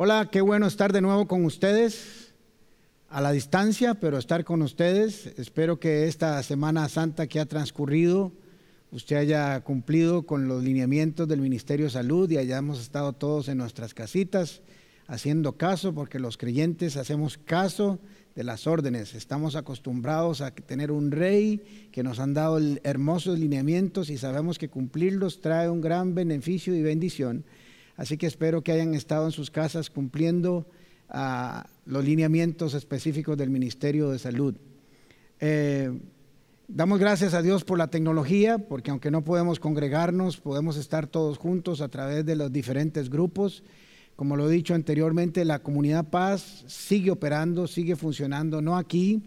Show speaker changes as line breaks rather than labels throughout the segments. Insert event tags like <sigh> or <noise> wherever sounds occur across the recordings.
Hola, qué bueno estar de nuevo con ustedes a la distancia, pero estar con ustedes. Espero que esta Semana Santa que ha transcurrido usted haya cumplido con los lineamientos del Ministerio de Salud y hayamos estado todos en nuestras casitas haciendo caso, porque los creyentes hacemos caso de las órdenes. Estamos acostumbrados a tener un rey que nos han dado hermosos lineamientos y sabemos que cumplirlos trae un gran beneficio y bendición. Así que espero que hayan estado en sus casas cumpliendo ah, los lineamientos específicos del Ministerio de Salud. Eh, damos gracias a Dios por la tecnología, porque aunque no podemos congregarnos, podemos estar todos juntos a través de los diferentes grupos. Como lo he dicho anteriormente, la comunidad Paz sigue operando, sigue funcionando, no aquí,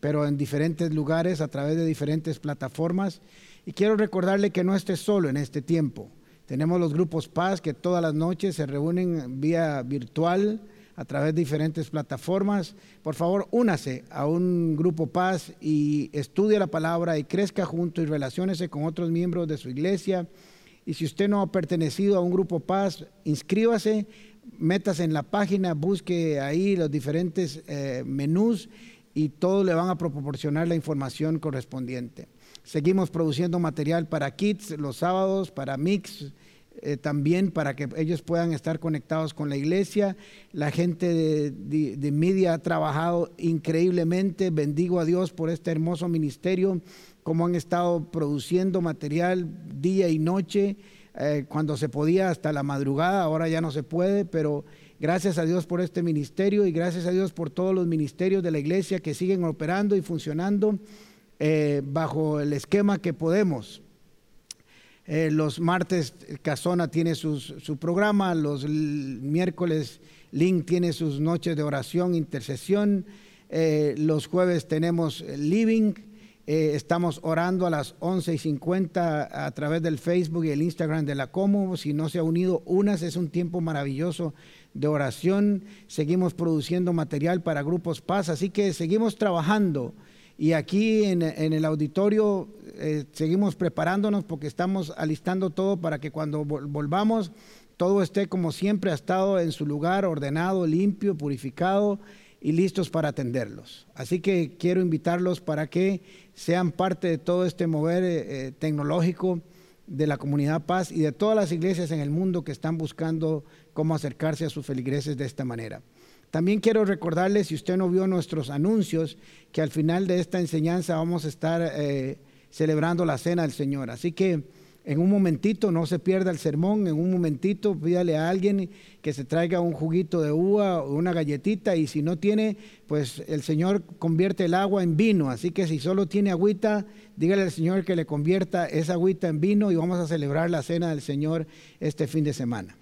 pero en diferentes lugares a través de diferentes plataformas. Y quiero recordarle que no esté solo en este tiempo. Tenemos los grupos Paz que todas las noches se reúnen vía virtual a través de diferentes plataformas. Por favor, únase a un grupo Paz y estudie la palabra y crezca junto y relaciónese con otros miembros de su iglesia. Y si usted no ha pertenecido a un grupo Paz, inscríbase, métase en la página, busque ahí los diferentes eh, menús y todos le van a proporcionar la información correspondiente. Seguimos produciendo material para Kids los sábados, para Mix, eh, también para que ellos puedan estar conectados con la iglesia. La gente de, de, media ha trabajado increíblemente. Bendigo a Dios por este hermoso ministerio, como han estado produciendo material día y noche, eh, cuando se podía hasta la madrugada, ahora ya no se puede, pero gracias a Dios por este ministerio y gracias a Dios por todos los ministerios de la iglesia que siguen operando y funcionando eh, bajo el esquema que podemos. Eh, los martes Casona tiene su programa, los miércoles Link tiene sus noches de oración, intercesión, eh, los jueves tenemos Living, eh, estamos orando a las 11 y 50 a través del Facebook y el Instagram de la Como. Si no se ha unido, unas es un tiempo maravilloso de oración. Seguimos produciendo material para grupos Paz, así que seguimos trabajando y aquí en, el auditorio eh, seguimos preparándonos porque estamos alistando todo para que cuando volvamos todo esté como siempre ha estado en su lugar, ordenado, limpio, purificado y listos para atenderlos. Así que quiero invitarlos para que sean parte de todo este mover eh, eh, tecnológico de la comunidad Paz y de todas las iglesias en el mundo que están buscando cómo acercarse a sus feligreses de esta manera. También quiero recordarle, si usted no vio nuestros anuncios, que al final de esta enseñanza vamos a estar eh, celebrando la cena del Señor. Así que en un momentito, no se pierda el sermón, en un momentito pídale a alguien que se traiga un juguito de uva o una galletita y si no tiene, pues el Señor convierte el agua en vino. Así que si solo tiene agüita, dígale al Señor que le convierta esa agüita en vino y vamos a celebrar la cena del Señor este fin de semana.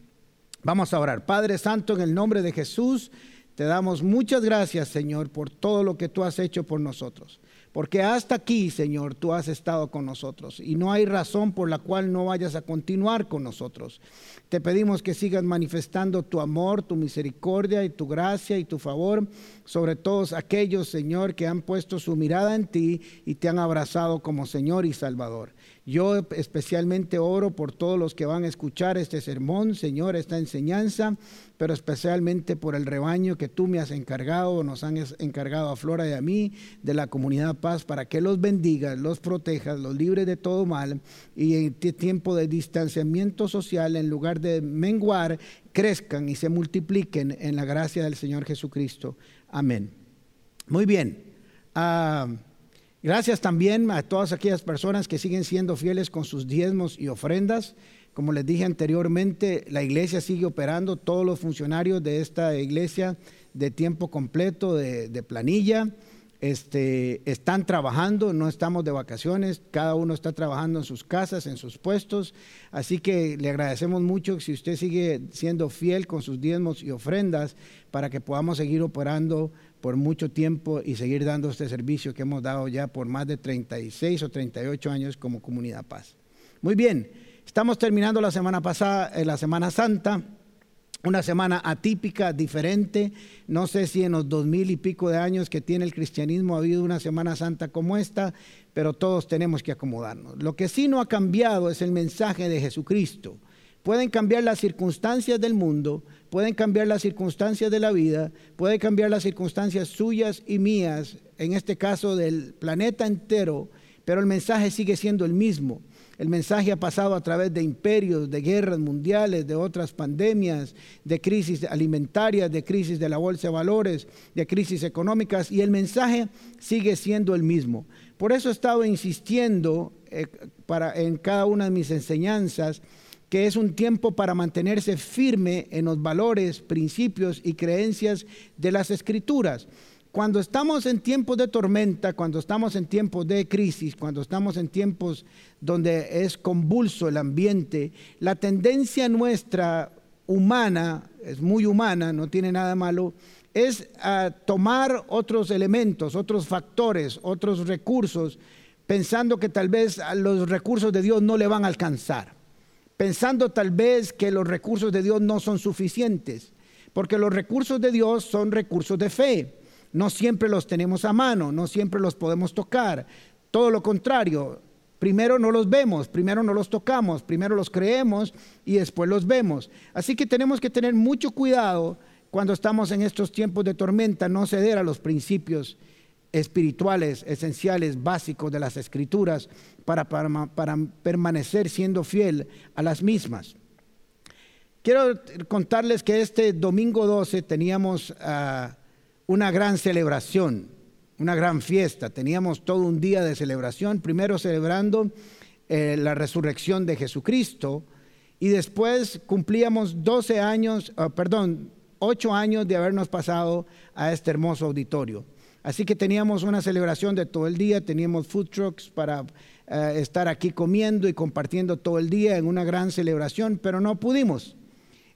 Vamos a orar. Padre Santo, en el nombre de Jesús. Te damos muchas gracias, Señor, por todo lo que tú has hecho por nosotros. Porque hasta aquí, Señor, tú has estado con nosotros y no hay razón por la cual no vayas a continuar con nosotros. Te pedimos que sigas manifestando tu amor, tu misericordia y tu gracia y tu favor sobre todos aquellos, Señor, que han puesto su mirada en ti y te han abrazado como Señor y Salvador. Yo especialmente oro por todos los que van a escuchar este sermón, Señor, esta enseñanza, pero especialmente por el rebaño que tú me has encargado, nos han encargado a Flora y a mí, de la comunidad Paz, para que los bendigas, los protejas, los libres de todo mal y en tiempo de distanciamiento social, en lugar de menguar, crezcan y se multipliquen en la gracia del Señor Jesucristo. Amén. Muy bien. Ah, Gracias también a todas aquellas personas que siguen siendo fieles con sus diezmos y ofrendas. Como les dije anteriormente, la iglesia sigue operando, todos los funcionarios de esta iglesia de tiempo completo, de, planilla, este, están trabajando, no estamos de vacaciones, cada uno está trabajando en sus casas, en sus puestos, así que le agradecemos mucho si usted sigue siendo fiel con sus diezmos y ofrendas para que podamos seguir operando por mucho tiempo y seguir dando este servicio que hemos dado ya por más de 36 o 38 años como comunidad paz. Muy bien, estamos terminando la semana pasada, eh, la Semana Santa, una semana atípica, diferente. No sé si en los dos mil y pico de años que tiene el cristianismo ha habido una Semana Santa como esta, pero todos tenemos que acomodarnos. Lo que sí no ha cambiado es el mensaje de Jesucristo. Pueden cambiar las circunstancias del mundo, pueden cambiar las circunstancias de la vida, pueden cambiar las circunstancias suyas y mías, en este caso del planeta entero, pero el mensaje sigue siendo el mismo. El mensaje ha pasado a través de imperios, de guerras mundiales, de otras pandemias, de crisis alimentarias, de crisis de la bolsa de valores, de crisis económicas, y el mensaje sigue siendo el mismo. Por eso he estado insistiendo eh, para, en cada una de mis enseñanzas que es un tiempo para mantenerse firme en los valores, principios y creencias de las escrituras. Cuando estamos en tiempos de tormenta, cuando estamos en tiempos de crisis, cuando estamos en tiempos donde es convulso el ambiente, la tendencia nuestra humana, es muy humana, no tiene nada malo, es a tomar otros elementos, otros factores, otros recursos, pensando que tal vez los recursos de Dios no le van a alcanzar pensando tal vez que los recursos de Dios no son suficientes, porque los recursos de Dios son recursos de fe. No siempre los tenemos a mano, no siempre los podemos tocar. Todo lo contrario, primero no los vemos, primero no los tocamos, primero los creemos y después los vemos. Así que tenemos que tener mucho cuidado cuando estamos en estos tiempos de tormenta, no ceder a los principios espirituales, esenciales, básicos de las escrituras para, para, permanecer siendo fiel a las mismas. Quiero contarles que este domingo 12 teníamos ah, una gran celebración, una gran fiesta. Teníamos todo un día de celebración, primero celebrando eh, la resurrección de Jesucristo y después cumplíamos 12 años, ah, perdón, 8 años de habernos pasado a este hermoso auditorio. Así que teníamos una celebración de todo el día, teníamos food trucks para eh, estar aquí comiendo y compartiendo todo el día en una gran celebración, pero no pudimos.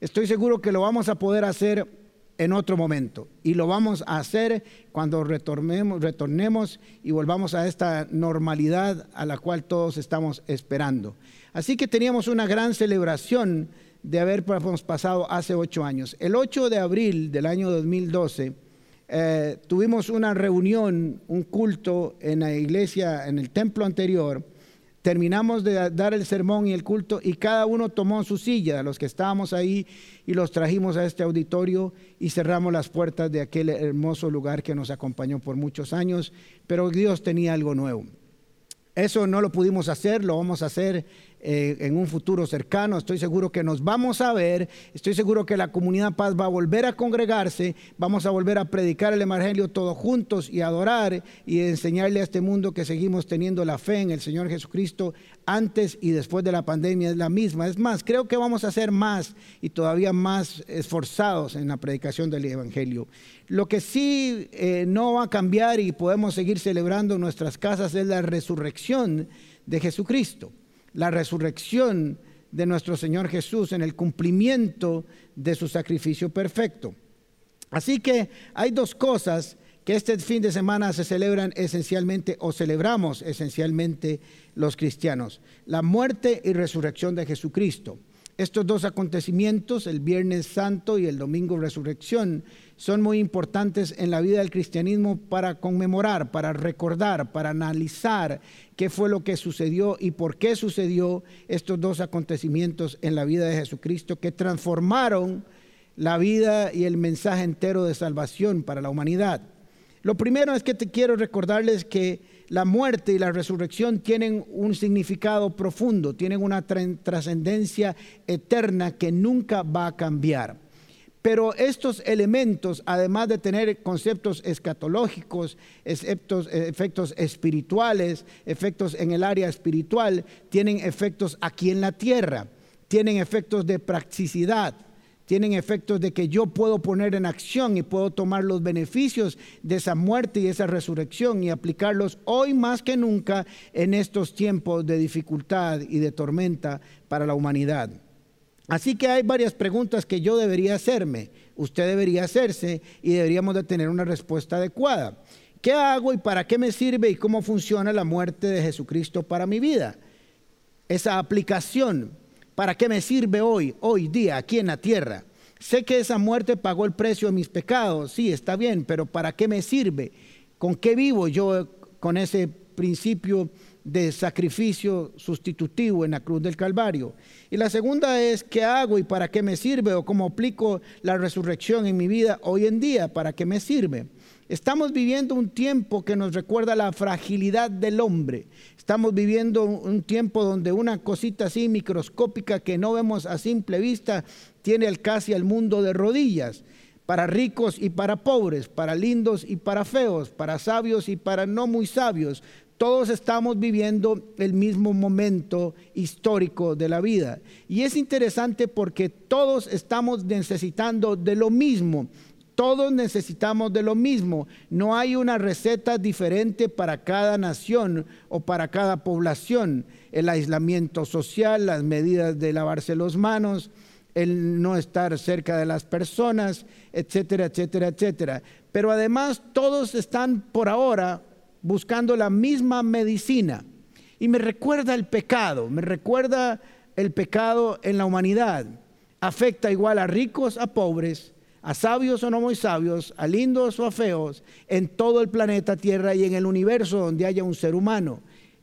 Estoy seguro que lo vamos a poder hacer en otro momento y lo vamos a hacer cuando retornemos, retornemos y volvamos a esta normalidad a la cual todos estamos esperando. Así que teníamos una gran celebración de haber pasado hace ocho años. El 8 de abril del año 2012 eh, tuvimos una reunión, un culto en la iglesia, en el templo anterior. Terminamos de dar el sermón y el culto y cada uno tomó su silla, los que estábamos ahí, y los trajimos a este auditorio y cerramos las puertas de aquel hermoso lugar que nos acompañó por muchos años, pero Dios tenía algo nuevo. Eso no lo pudimos hacer, lo vamos a hacer eh, en un futuro cercano. Estoy seguro que nos vamos a ver, estoy seguro que la comunidad Paz va a volver a congregarse, vamos a volver a predicar el Evangelio todos juntos y adorar y enseñarle a este mundo que seguimos teniendo la fe en el Señor Jesucristo antes y después de la pandemia es la misma. Es más, creo que vamos a ser más y todavía más esforzados en la predicación del Evangelio. Lo que sí eh, no va a cambiar y podemos seguir celebrando en nuestras casas es la resurrección de Jesucristo la resurrección de nuestro Señor Jesús en el cumplimiento de su sacrificio perfecto. Así que hay dos cosas que este fin de semana se celebran esencialmente o celebramos esencialmente los cristianos. La muerte y resurrección de Jesucristo. Estos dos acontecimientos, el Viernes Santo y el Domingo Resurrección, son muy importantes en la vida del cristianismo para conmemorar, para recordar, para analizar qué fue lo que sucedió y por qué sucedió estos dos acontecimientos en la vida de Jesucristo que transformaron la vida y el mensaje entero de salvación para la humanidad. Lo primero es que te quiero recordarles que la muerte y la resurrección tienen un significado profundo, tienen una trascendencia eterna que nunca va a cambiar. Pero estos elementos, además de tener conceptos escatológicos, efectos, efectos, espirituales, efectos en el área espiritual, tienen efectos aquí en la tierra, tienen efectos de practicidad tienen efectos de que yo puedo poner en acción y puedo tomar los beneficios de esa muerte y esa resurrección y aplicarlos hoy más que nunca en estos tiempos de dificultad y de tormenta para la humanidad. Así que hay varias preguntas que yo debería hacerme, usted debería hacerse y deberíamos de tener una respuesta adecuada. ¿Qué hago y para qué me sirve y cómo funciona la muerte de Jesucristo para mi vida? esa aplicación. ¿Para qué me sirve hoy, hoy día, aquí en la tierra? Sé que esa muerte pagó el precio de mis pecados, sí, está bien, pero ¿para qué me sirve? ¿Con qué vivo yo con ese principio de sacrificio sustitutivo en la cruz del Calvario? Y la segunda es, ¿qué hago y para qué me sirve? O cómo aplico la resurrección en mi vida hoy en día, ¿para qué me sirve? Estamos viviendo un tiempo que nos recuerda la fragilidad del hombre. Estamos viviendo un tiempo donde una cosita así microscópica que no vemos a simple vista tiene el casi al mundo de rodillas, para ricos y para pobres, para lindos y para feos, para sabios y para no muy sabios. Todos estamos viviendo el mismo momento histórico de la vida. Y es interesante porque todos estamos necesitando de lo mismo. Todos necesitamos de lo mismo. No hay una receta diferente para cada nación o para cada población. El aislamiento social, las medidas de lavarse las manos, el no estar cerca de las personas, etcétera, etcétera, etcétera. Pero además todos están por ahora buscando la misma medicina. Y me recuerda el pecado, me recuerda el pecado en la humanidad. Afecta igual a ricos, a pobres, a sabios o no muy sabios, a lindos o a feos, en todo el planeta Tierra y en el universo donde haya un ser humano.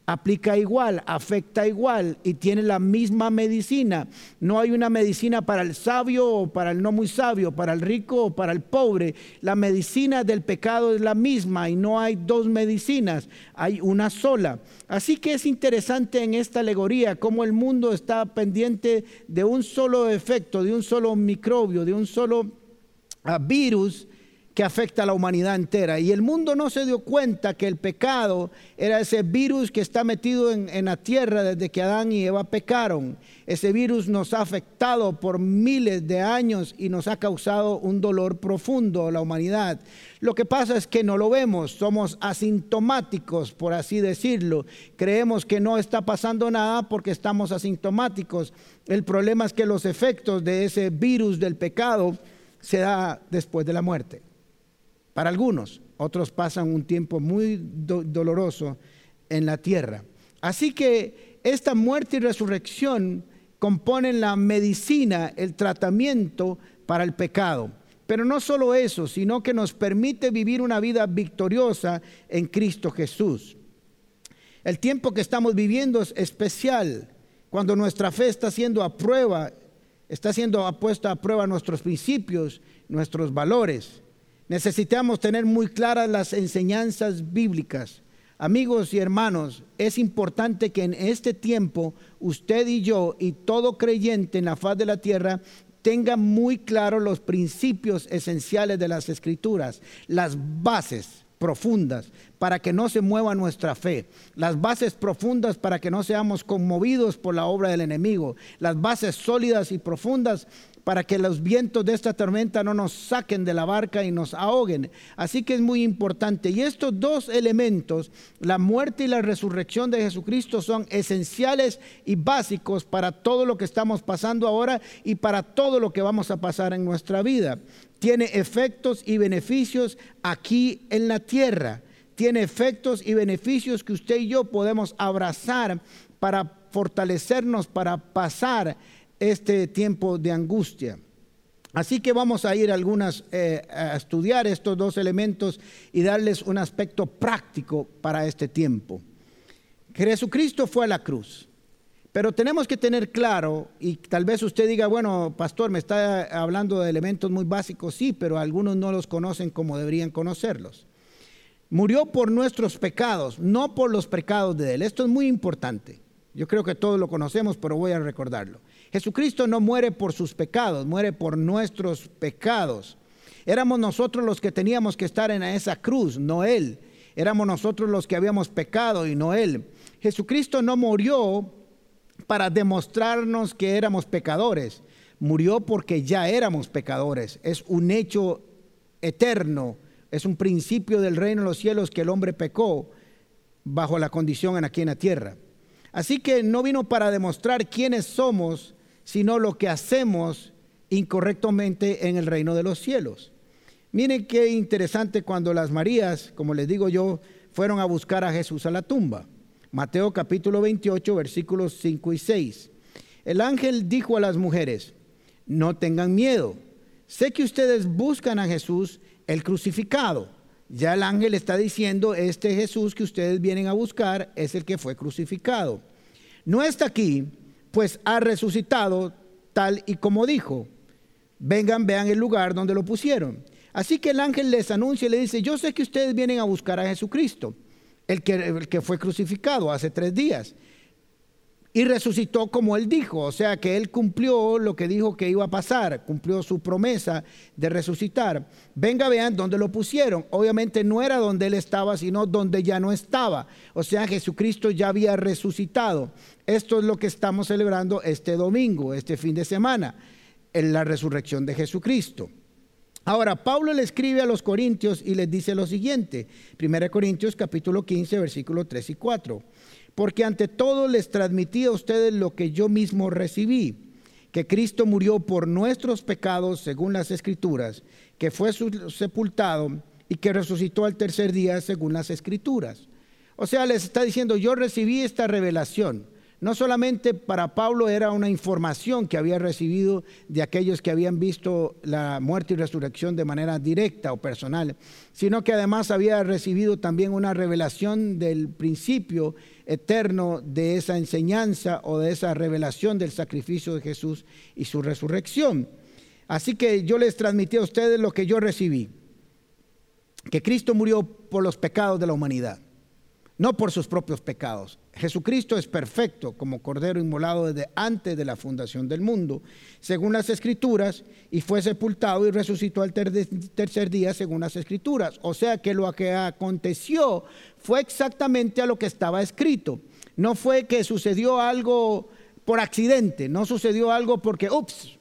Aplica igual, afecta igual y tiene la misma medicina. No hay una medicina para el sabio o para el no muy sabio, para el rico o para el pobre. La medicina del pecado es la misma y no hay dos medicinas, hay una sola. Así que es interesante en esta alegoría cómo el mundo está pendiente de un solo efecto, de un solo microbio, de un solo a virus que afecta a la humanidad entera. Y el mundo no se dio cuenta que el pecado era ese virus que está metido en, la tierra desde que Adán y Eva pecaron. Ese virus nos ha afectado por miles de años y nos ha causado un dolor profundo a la humanidad. Lo que pasa es que no lo vemos, somos asintomáticos, por así decirlo. Creemos que no está pasando nada porque estamos asintomáticos. El problema es que los efectos de ese virus del pecado se da después de la muerte. Para algunos, otros pasan un tiempo muy doloroso en la tierra. Así que esta muerte y resurrección componen la medicina, el tratamiento para el pecado. Pero no solo eso, sino que nos permite vivir una vida victoriosa en Cristo Jesús. El tiempo que estamos viviendo es especial, cuando nuestra fe está siendo a prueba está siendo puesta a prueba nuestros principios, nuestros valores. Necesitamos tener muy claras las enseñanzas bíblicas. Amigos y hermanos, es importante que en este tiempo usted y yo y todo creyente en la faz de la tierra tenga muy claros los principios esenciales de las escrituras, las bases profundas para que no se mueva nuestra fe, las bases profundas para que no seamos conmovidos por la obra del enemigo, las bases sólidas y profundas para que los vientos de esta tormenta no nos saquen de la barca y nos ahoguen. Así que es muy importante. Y estos dos elementos, la muerte y la resurrección de Jesucristo, son esenciales y básicos para todo lo que estamos pasando ahora y para todo lo que vamos a pasar en nuestra vida. Tiene efectos y beneficios aquí en la tierra. Tiene efectos y beneficios que usted y yo podemos abrazar para fortalecernos, para pasar este tiempo de angustia. Así que vamos a ir algunas, eh, a estudiar estos dos elementos y darles un aspecto práctico para este tiempo. Jesucristo fue a la cruz, pero tenemos que tener claro, y tal vez usted diga, bueno, pastor, me está hablando de elementos muy básicos, sí, pero algunos no los conocen como deberían conocerlos. Murió por nuestros pecados, no por los pecados de Él. Esto es muy importante. Yo creo que todos lo conocemos, pero voy a recordarlo. Jesucristo no muere por sus pecados, muere por nuestros pecados. Éramos nosotros los que teníamos que estar en esa cruz, no Él. Éramos nosotros los que habíamos pecado y no Él. Jesucristo no murió para demostrarnos que éramos pecadores. Murió porque ya éramos pecadores. Es un hecho eterno. Es un principio del reino de los cielos que el hombre pecó bajo la condición aquí en la tierra. Así que no vino para demostrar quiénes somos, sino lo que hacemos incorrectamente en el reino de los cielos. Miren qué interesante cuando las Marías, como les digo yo, fueron a buscar a Jesús a la tumba. Mateo capítulo 28, versículos 5 y 6. El ángel dijo a las mujeres, no tengan miedo, sé que ustedes buscan a Jesús el crucificado. Ya el ángel está diciendo, este Jesús que ustedes vienen a buscar es el que fue crucificado. No está aquí, pues ha resucitado tal y como dijo. Vengan, vean el lugar donde lo pusieron. Así que el ángel les anuncia y le dice, yo sé que ustedes vienen a buscar a Jesucristo, el que, el que fue crucificado hace tres días. Y resucitó como él dijo, o sea que él cumplió lo que dijo que iba a pasar, cumplió su promesa de resucitar. Venga, vean dónde lo pusieron. Obviamente no era donde él estaba, sino donde ya no estaba. O sea, Jesucristo ya había resucitado. Esto es lo que estamos celebrando este domingo, este fin de semana, en la resurrección de Jesucristo. Ahora, Pablo le escribe a los corintios y les dice lo siguiente, 1 Corintios capítulo 15, versículos 3 y 4, porque ante todo les transmití a ustedes lo que yo mismo recibí, que Cristo murió por nuestros pecados según las escrituras, que fue sepultado y que resucitó al tercer día según las escrituras. O sea, les está diciendo, yo recibí esta revelación no solamente para Pablo era una información que había recibido de aquellos que habían visto la muerte y resurrección de manera directa o personal, sino que además había recibido también una revelación del principio eterno de esa enseñanza o de esa revelación del sacrificio de Jesús y su resurrección. Así que yo les transmití a ustedes lo que yo recibí, que Cristo murió por los pecados de la humanidad no por sus propios pecados. Jesucristo es perfecto como Cordero inmolado desde antes de la fundación del mundo, según las Escrituras, y fue sepultado y resucitó al tercer día, según las Escrituras. O sea que lo que aconteció fue exactamente a lo que estaba escrito. No fue que sucedió algo por accidente, no sucedió algo porque, ups,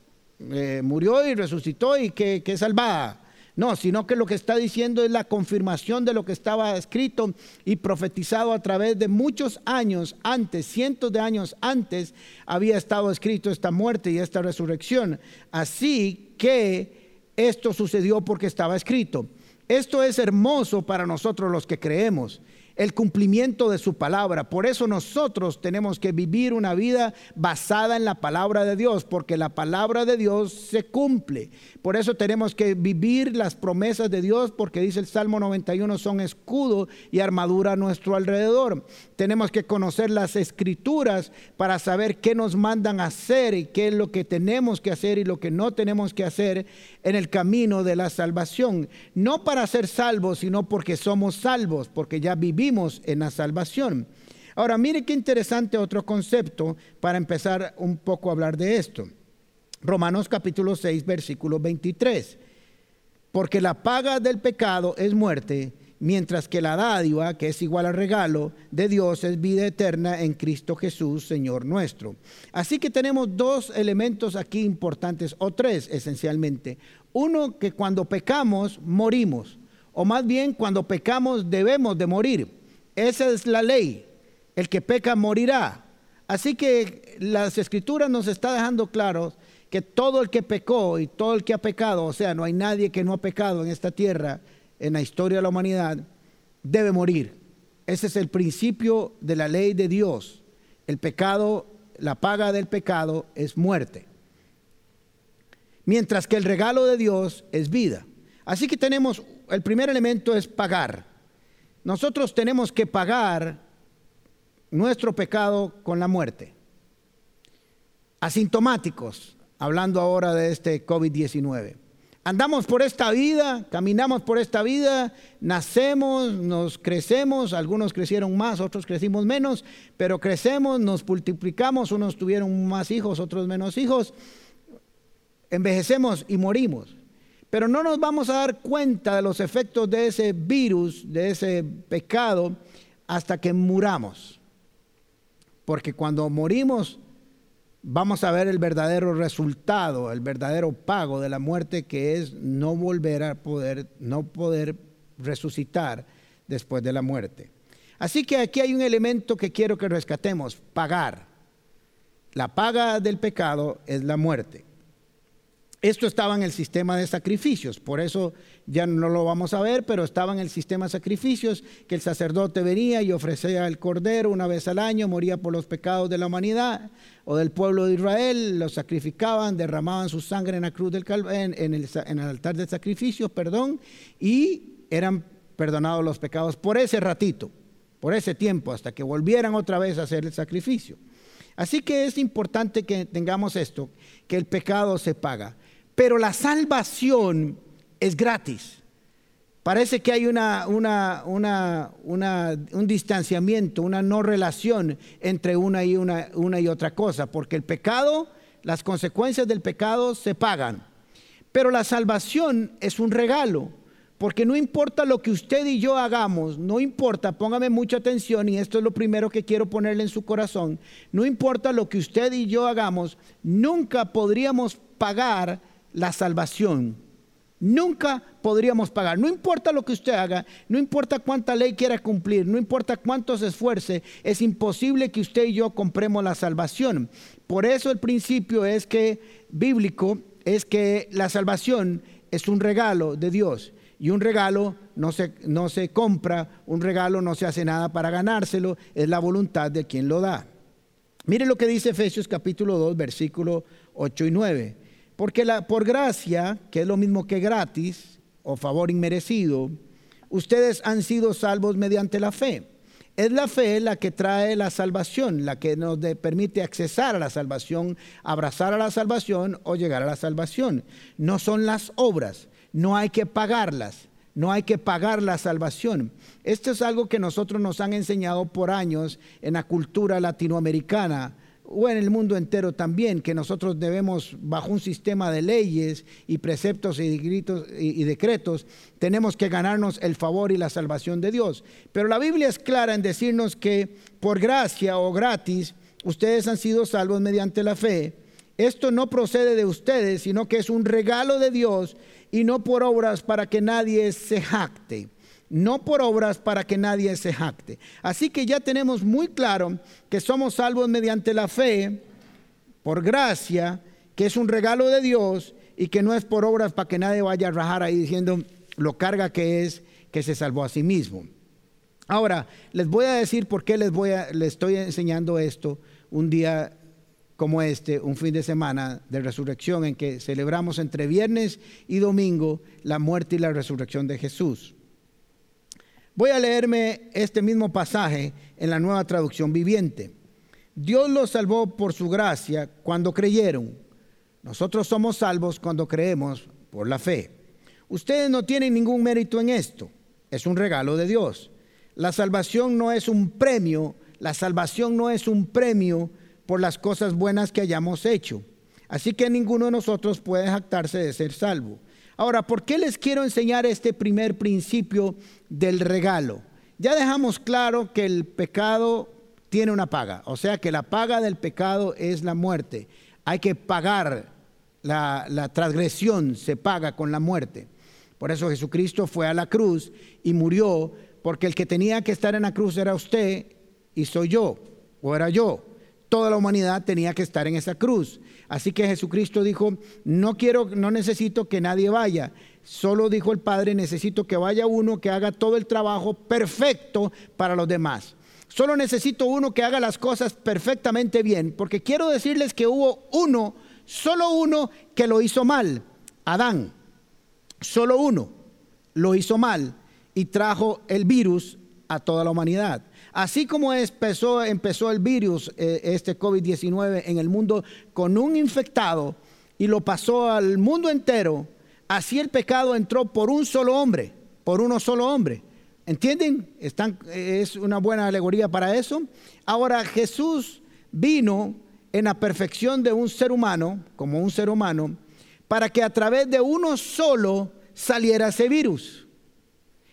eh, murió y resucitó y que, que salvada. No, sino que lo que está diciendo es la confirmación de lo que estaba escrito y profetizado a través de muchos años antes, cientos de años antes, había estado escrito esta muerte y esta resurrección. Así que esto sucedió porque estaba escrito. Esto es hermoso para nosotros los que creemos el cumplimiento de su palabra. Por eso nosotros tenemos que vivir una vida basada en la palabra de Dios, porque la palabra de Dios se cumple. Por eso tenemos que vivir las promesas de Dios, porque dice el Salmo 91, son escudo y armadura a nuestro alrededor. Tenemos que conocer las escrituras para saber qué nos mandan a hacer y qué es lo que tenemos que hacer y lo que no tenemos que hacer en el camino de la salvación. No para ser salvos, sino porque somos salvos, porque ya vivimos en la salvación. Ahora, mire qué interesante otro concepto para empezar un poco a hablar de esto. Romanos capítulo 6, versículo 23. Porque la paga del pecado es muerte, mientras que la dádiva, que es igual al regalo de Dios, es vida eterna en Cristo Jesús, Señor nuestro. Así que tenemos dos elementos aquí importantes, o tres esencialmente. Uno, que cuando pecamos, morimos, o más bien cuando pecamos debemos de morir. Esa es la ley. El que peca morirá. Así que las escrituras nos está dejando claro que todo el que pecó y todo el que ha pecado, o sea, no hay nadie que no ha pecado en esta tierra, en la historia de la humanidad, debe morir. Ese es el principio de la ley de Dios. El pecado, la paga del pecado es muerte. Mientras que el regalo de Dios es vida. Así que tenemos, el primer elemento es pagar. Nosotros tenemos que pagar nuestro pecado con la muerte. Asintomáticos, hablando ahora de este COVID-19. Andamos por esta vida, caminamos por esta vida, nacemos, nos crecemos, algunos crecieron más, otros crecimos menos, pero crecemos, nos multiplicamos, unos tuvieron más hijos, otros menos hijos, envejecemos y morimos. Pero no nos vamos a dar cuenta de los efectos de ese virus, de ese pecado, hasta que muramos. Porque cuando morimos vamos a ver el verdadero resultado, el verdadero pago de la muerte que es no volver a poder, no poder resucitar después de la muerte. Así que aquí hay un elemento que quiero que rescatemos, pagar. La paga del pecado es la muerte. Esto estaba en el sistema de sacrificios, por eso ya no lo vamos a ver, pero estaba en el sistema de sacrificios que el sacerdote venía y ofrecía el cordero una vez al año, moría por los pecados de la humanidad o del pueblo de Israel, lo sacrificaban, derramaban su sangre en la cruz del en, en, el, en el altar de sacrificios, perdón, y eran perdonados los pecados por ese ratito, por ese tiempo, hasta que volvieran otra vez a hacer el sacrificio. Así que es importante que tengamos esto, que el pecado se paga. Pero la salvación es gratis. Parece que hay un distanciamiento, una no relación entre una y otra cosa, porque el pecado, las consecuencias del pecado se pagan. Pero la salvación es un regalo, porque no importa lo que usted y yo hagamos, no importa, póngame mucha atención y esto es lo primero que quiero ponerle en su corazón, no importa lo que usted y yo hagamos, nunca podríamos pagar la salvación. Nunca podríamos pagar. No importa lo que usted haga, no importa cuánta ley quiera cumplir, no importa cuánto se esfuerce, es imposible que usted y yo compremos la salvación. Por eso el principio es que bíblico es que la salvación es un regalo de Dios. Y un regalo no se, no se compra, un regalo no se hace nada para ganárselo, es la voluntad de quien lo da. Mire lo que dice Efesios capítulo 2, versículo 8 y 9. Porque por gracia, que es lo mismo que gratis o favor inmerecido, ustedes han sido salvos mediante la fe. Es la fe la que trae la salvación, la que nos permite accesar a la salvación, abrazar a la salvación o llegar a la salvación. No son las obras, no hay que pagarlas, no hay que pagar la salvación. Esto es algo que nosotros nos han enseñado por años en la cultura latinoamericana o en el mundo entero también, que nosotros debemos, bajo un sistema de leyes y preceptos y, y, decretos, tenemos que ganarnos el favor y la salvación de Dios. Pero la Biblia es clara en decirnos que por gracia o gratis, ustedes han sido salvos mediante la fe. Esto no procede de ustedes, sino que es un regalo de Dios y no por obras para que nadie se jacte no por obras para que nadie se jacte. Así que ya tenemos muy claro que somos salvos mediante la fe, por gracia, que es un regalo de Dios y que no es por obras para que nadie vaya a rajar ahí diciendo lo carga que es que se salvó a sí mismo. Ahora, les voy a decir por qué les, voy a, les estoy enseñando esto un día como este, un fin de semana de resurrección en que celebramos entre viernes y domingo la muerte y la resurrección de Jesús. Voy a leerme este mismo pasaje en la nueva traducción viviente. Dios los salvó por su gracia cuando creyeron. Nosotros somos salvos cuando creemos por la fe. Ustedes no tienen ningún mérito en esto. Es un regalo de Dios. La salvación no es un premio. La salvación no es un premio por las cosas buenas que hayamos hecho. Así que ninguno de nosotros puede jactarse de ser salvo. Ahora, ¿por qué les quiero enseñar este primer principio del regalo? Ya dejamos claro que el pecado tiene una paga, o sea que la paga del pecado es la muerte. Hay que pagar, la, transgresión se paga con la muerte. Por eso Jesucristo fue a la cruz y murió, porque el que tenía que estar en la cruz era usted y soy yo, o era yo. Toda la humanidad tenía que estar en esa cruz. Así que Jesucristo dijo, no quiero, no necesito que nadie vaya. Solo dijo el Padre, necesito que vaya uno que haga todo el trabajo perfecto para los demás. Solo necesito uno que haga las cosas perfectamente bien, porque quiero decirles que hubo uno, solo uno que lo hizo mal, Adán. Solo uno lo hizo mal y trajo el virus a toda la humanidad. Así como empezó, el virus, eh, este COVID-19 en el mundo con un infectado y lo pasó al mundo entero, así el pecado entró por un solo hombre, por uno solo hombre. ¿Entienden? Están, es una buena alegoría para eso. Ahora Jesús vino en la perfección de un ser humano, como un ser humano, para que a través de uno solo saliera ese virus.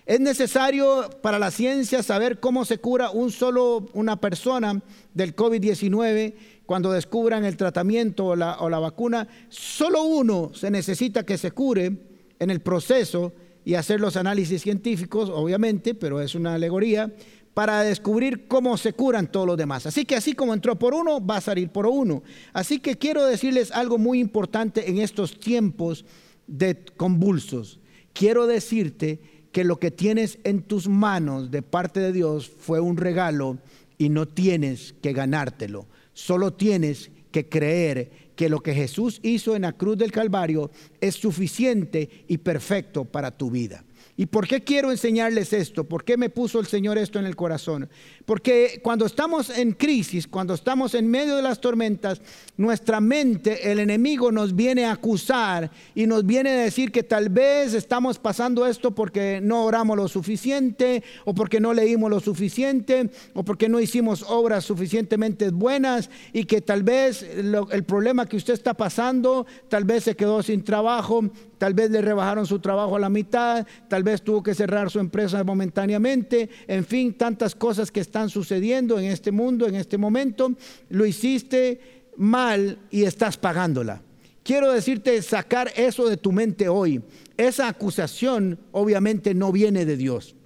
Es necesario para la ciencia saber cómo se cura un solo una persona del COVID-19 cuando descubran el tratamiento o la, o la vacuna. Solo uno se necesita que se cure en el proceso y hacer los análisis científicos, obviamente, pero es una alegoría, para descubrir cómo se curan todos los demás. Así que así como entró por uno, va a salir por uno. Así que quiero decirles algo muy importante en estos tiempos de convulsos. Quiero decirte que lo que tienes en tus manos de parte de Dios fue un regalo y no tienes que ganártelo. Solo tienes que creer que lo que Jesús hizo en la cruz del Calvario es suficiente y perfecto para tu vida. ¿Y por qué quiero enseñarles esto? ¿Por qué me puso el Señor esto en el corazón? Porque cuando estamos en crisis, cuando estamos en medio de las tormentas, nuestra mente, el enemigo nos viene a acusar y nos viene a decir que tal vez estamos pasando esto porque no oramos lo suficiente o porque no leímos lo suficiente o porque no hicimos obras suficientemente buenas y que tal vez el problema que usted está pasando, tal vez se quedó sin trabajo, tal vez le rebajaron su trabajo a la mitad, tal vez tuvo que cerrar su empresa momentáneamente, en fin, tantas cosas que están sucediendo en este mundo, en este momento, lo hiciste mal y estás pagándola. Quiero decirte, sacar eso de tu mente hoy. Esa acusación obviamente no viene de Dios.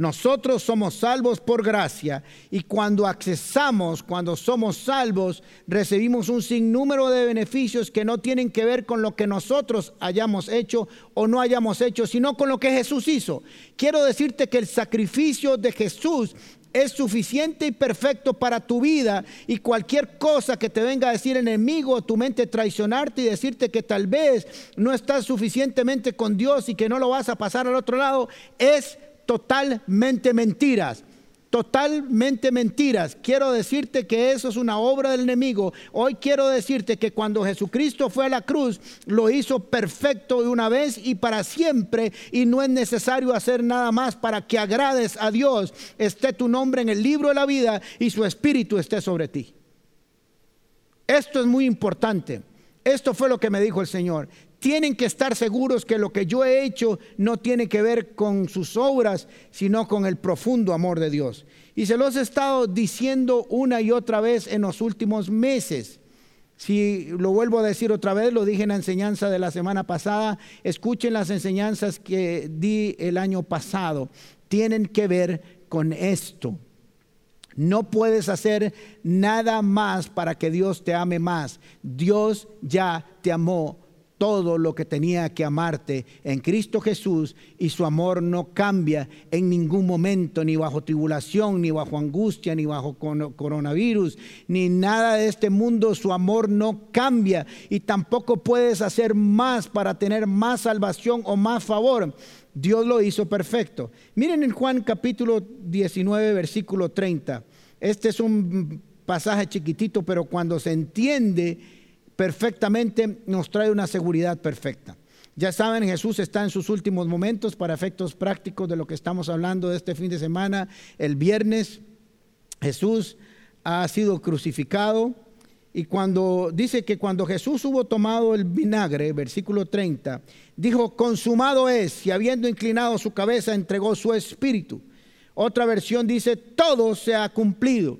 Nosotros somos salvos por gracia y cuando accesamos, cuando somos salvos, recibimos un sinnúmero de beneficios que no tienen que ver con lo que nosotros hayamos hecho o no hayamos hecho, sino con lo que Jesús hizo. Quiero decirte que el sacrificio de Jesús es suficiente y perfecto para tu vida y cualquier cosa que te venga a decir enemigo, tu mente traicionarte y decirte que tal vez no estás suficientemente con Dios y que no lo vas a pasar al otro lado, es totalmente mentiras. Totalmente mentiras. Quiero decirte que eso es una obra del enemigo. Hoy quiero decirte que cuando Jesucristo fue a la cruz, lo hizo perfecto de una vez y para siempre. Y no es necesario hacer nada más para que agrades a Dios. Esté tu nombre en el libro de la vida y su espíritu esté sobre ti. Esto es muy importante. Esto fue lo que me dijo el Señor tienen que estar seguros que lo que yo he hecho no tiene que ver con sus obras, sino con el profundo amor de Dios. Y se los he estado diciendo una y otra vez en los últimos meses. Si lo vuelvo a decir otra vez, lo dije en la enseñanza de la semana pasada, escuchen las enseñanzas que di el año pasado. Tienen que ver con esto. No puedes hacer nada más para que Dios te ame más. Dios ya te amó todo lo que tenía que amarte en Cristo Jesús y su amor no cambia en ningún momento, ni bajo tribulación, ni bajo angustia, ni bajo coronavirus, ni nada de este mundo, su amor no cambia y tampoco puedes hacer más para tener más salvación o más favor. Dios lo hizo perfecto. Miren en Juan capítulo 19, versículo 30. Este es un pasaje chiquitito, pero cuando se entiende, perfectamente nos trae una seguridad perfecta. Ya saben, Jesús está en sus últimos momentos para efectos prácticos de lo que estamos hablando de este fin de semana. El viernes Jesús ha sido crucificado y cuando dice que cuando Jesús hubo tomado el vinagre, versículo 30, dijo, consumado es, y habiendo inclinado su cabeza, entregó su espíritu. Otra versión dice, todo se ha cumplido.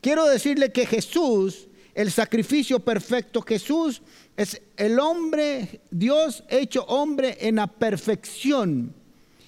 Quiero decirle que Jesús el sacrificio perfecto. Jesús es el hombre, Dios hecho hombre en la perfección,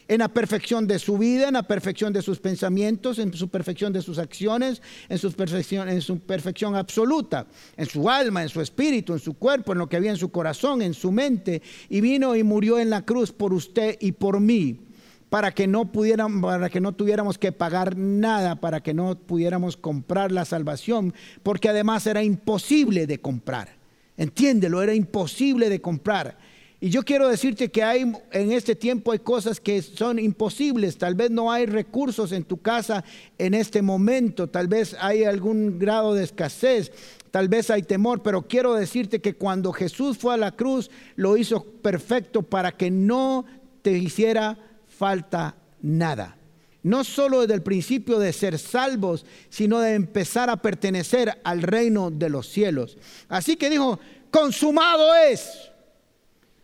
en la perfección de su vida, en la perfección de sus pensamientos, en su perfección de sus acciones, en su perfección, en su perfección absoluta, en su alma, en su espíritu, en su cuerpo, en lo que había en su corazón, en su mente, y vino y murió en la cruz por usted y por mí para que no pudieran, para que no tuviéramos que pagar nada, para que no pudiéramos comprar la salvación, porque además era imposible de comprar. Entiéndelo, era imposible de comprar. Y yo quiero decirte que hay en este tiempo hay cosas que son imposibles. Tal vez no hay recursos en tu casa en este momento. Tal vez hay algún grado de escasez. Tal vez hay temor. Pero quiero decirte que cuando Jesús fue a la cruz, lo hizo perfecto para que no te hiciera falta nada. No solo desde el principio de ser salvos, sino de empezar a pertenecer al reino de los cielos. Así que dijo, consumado es.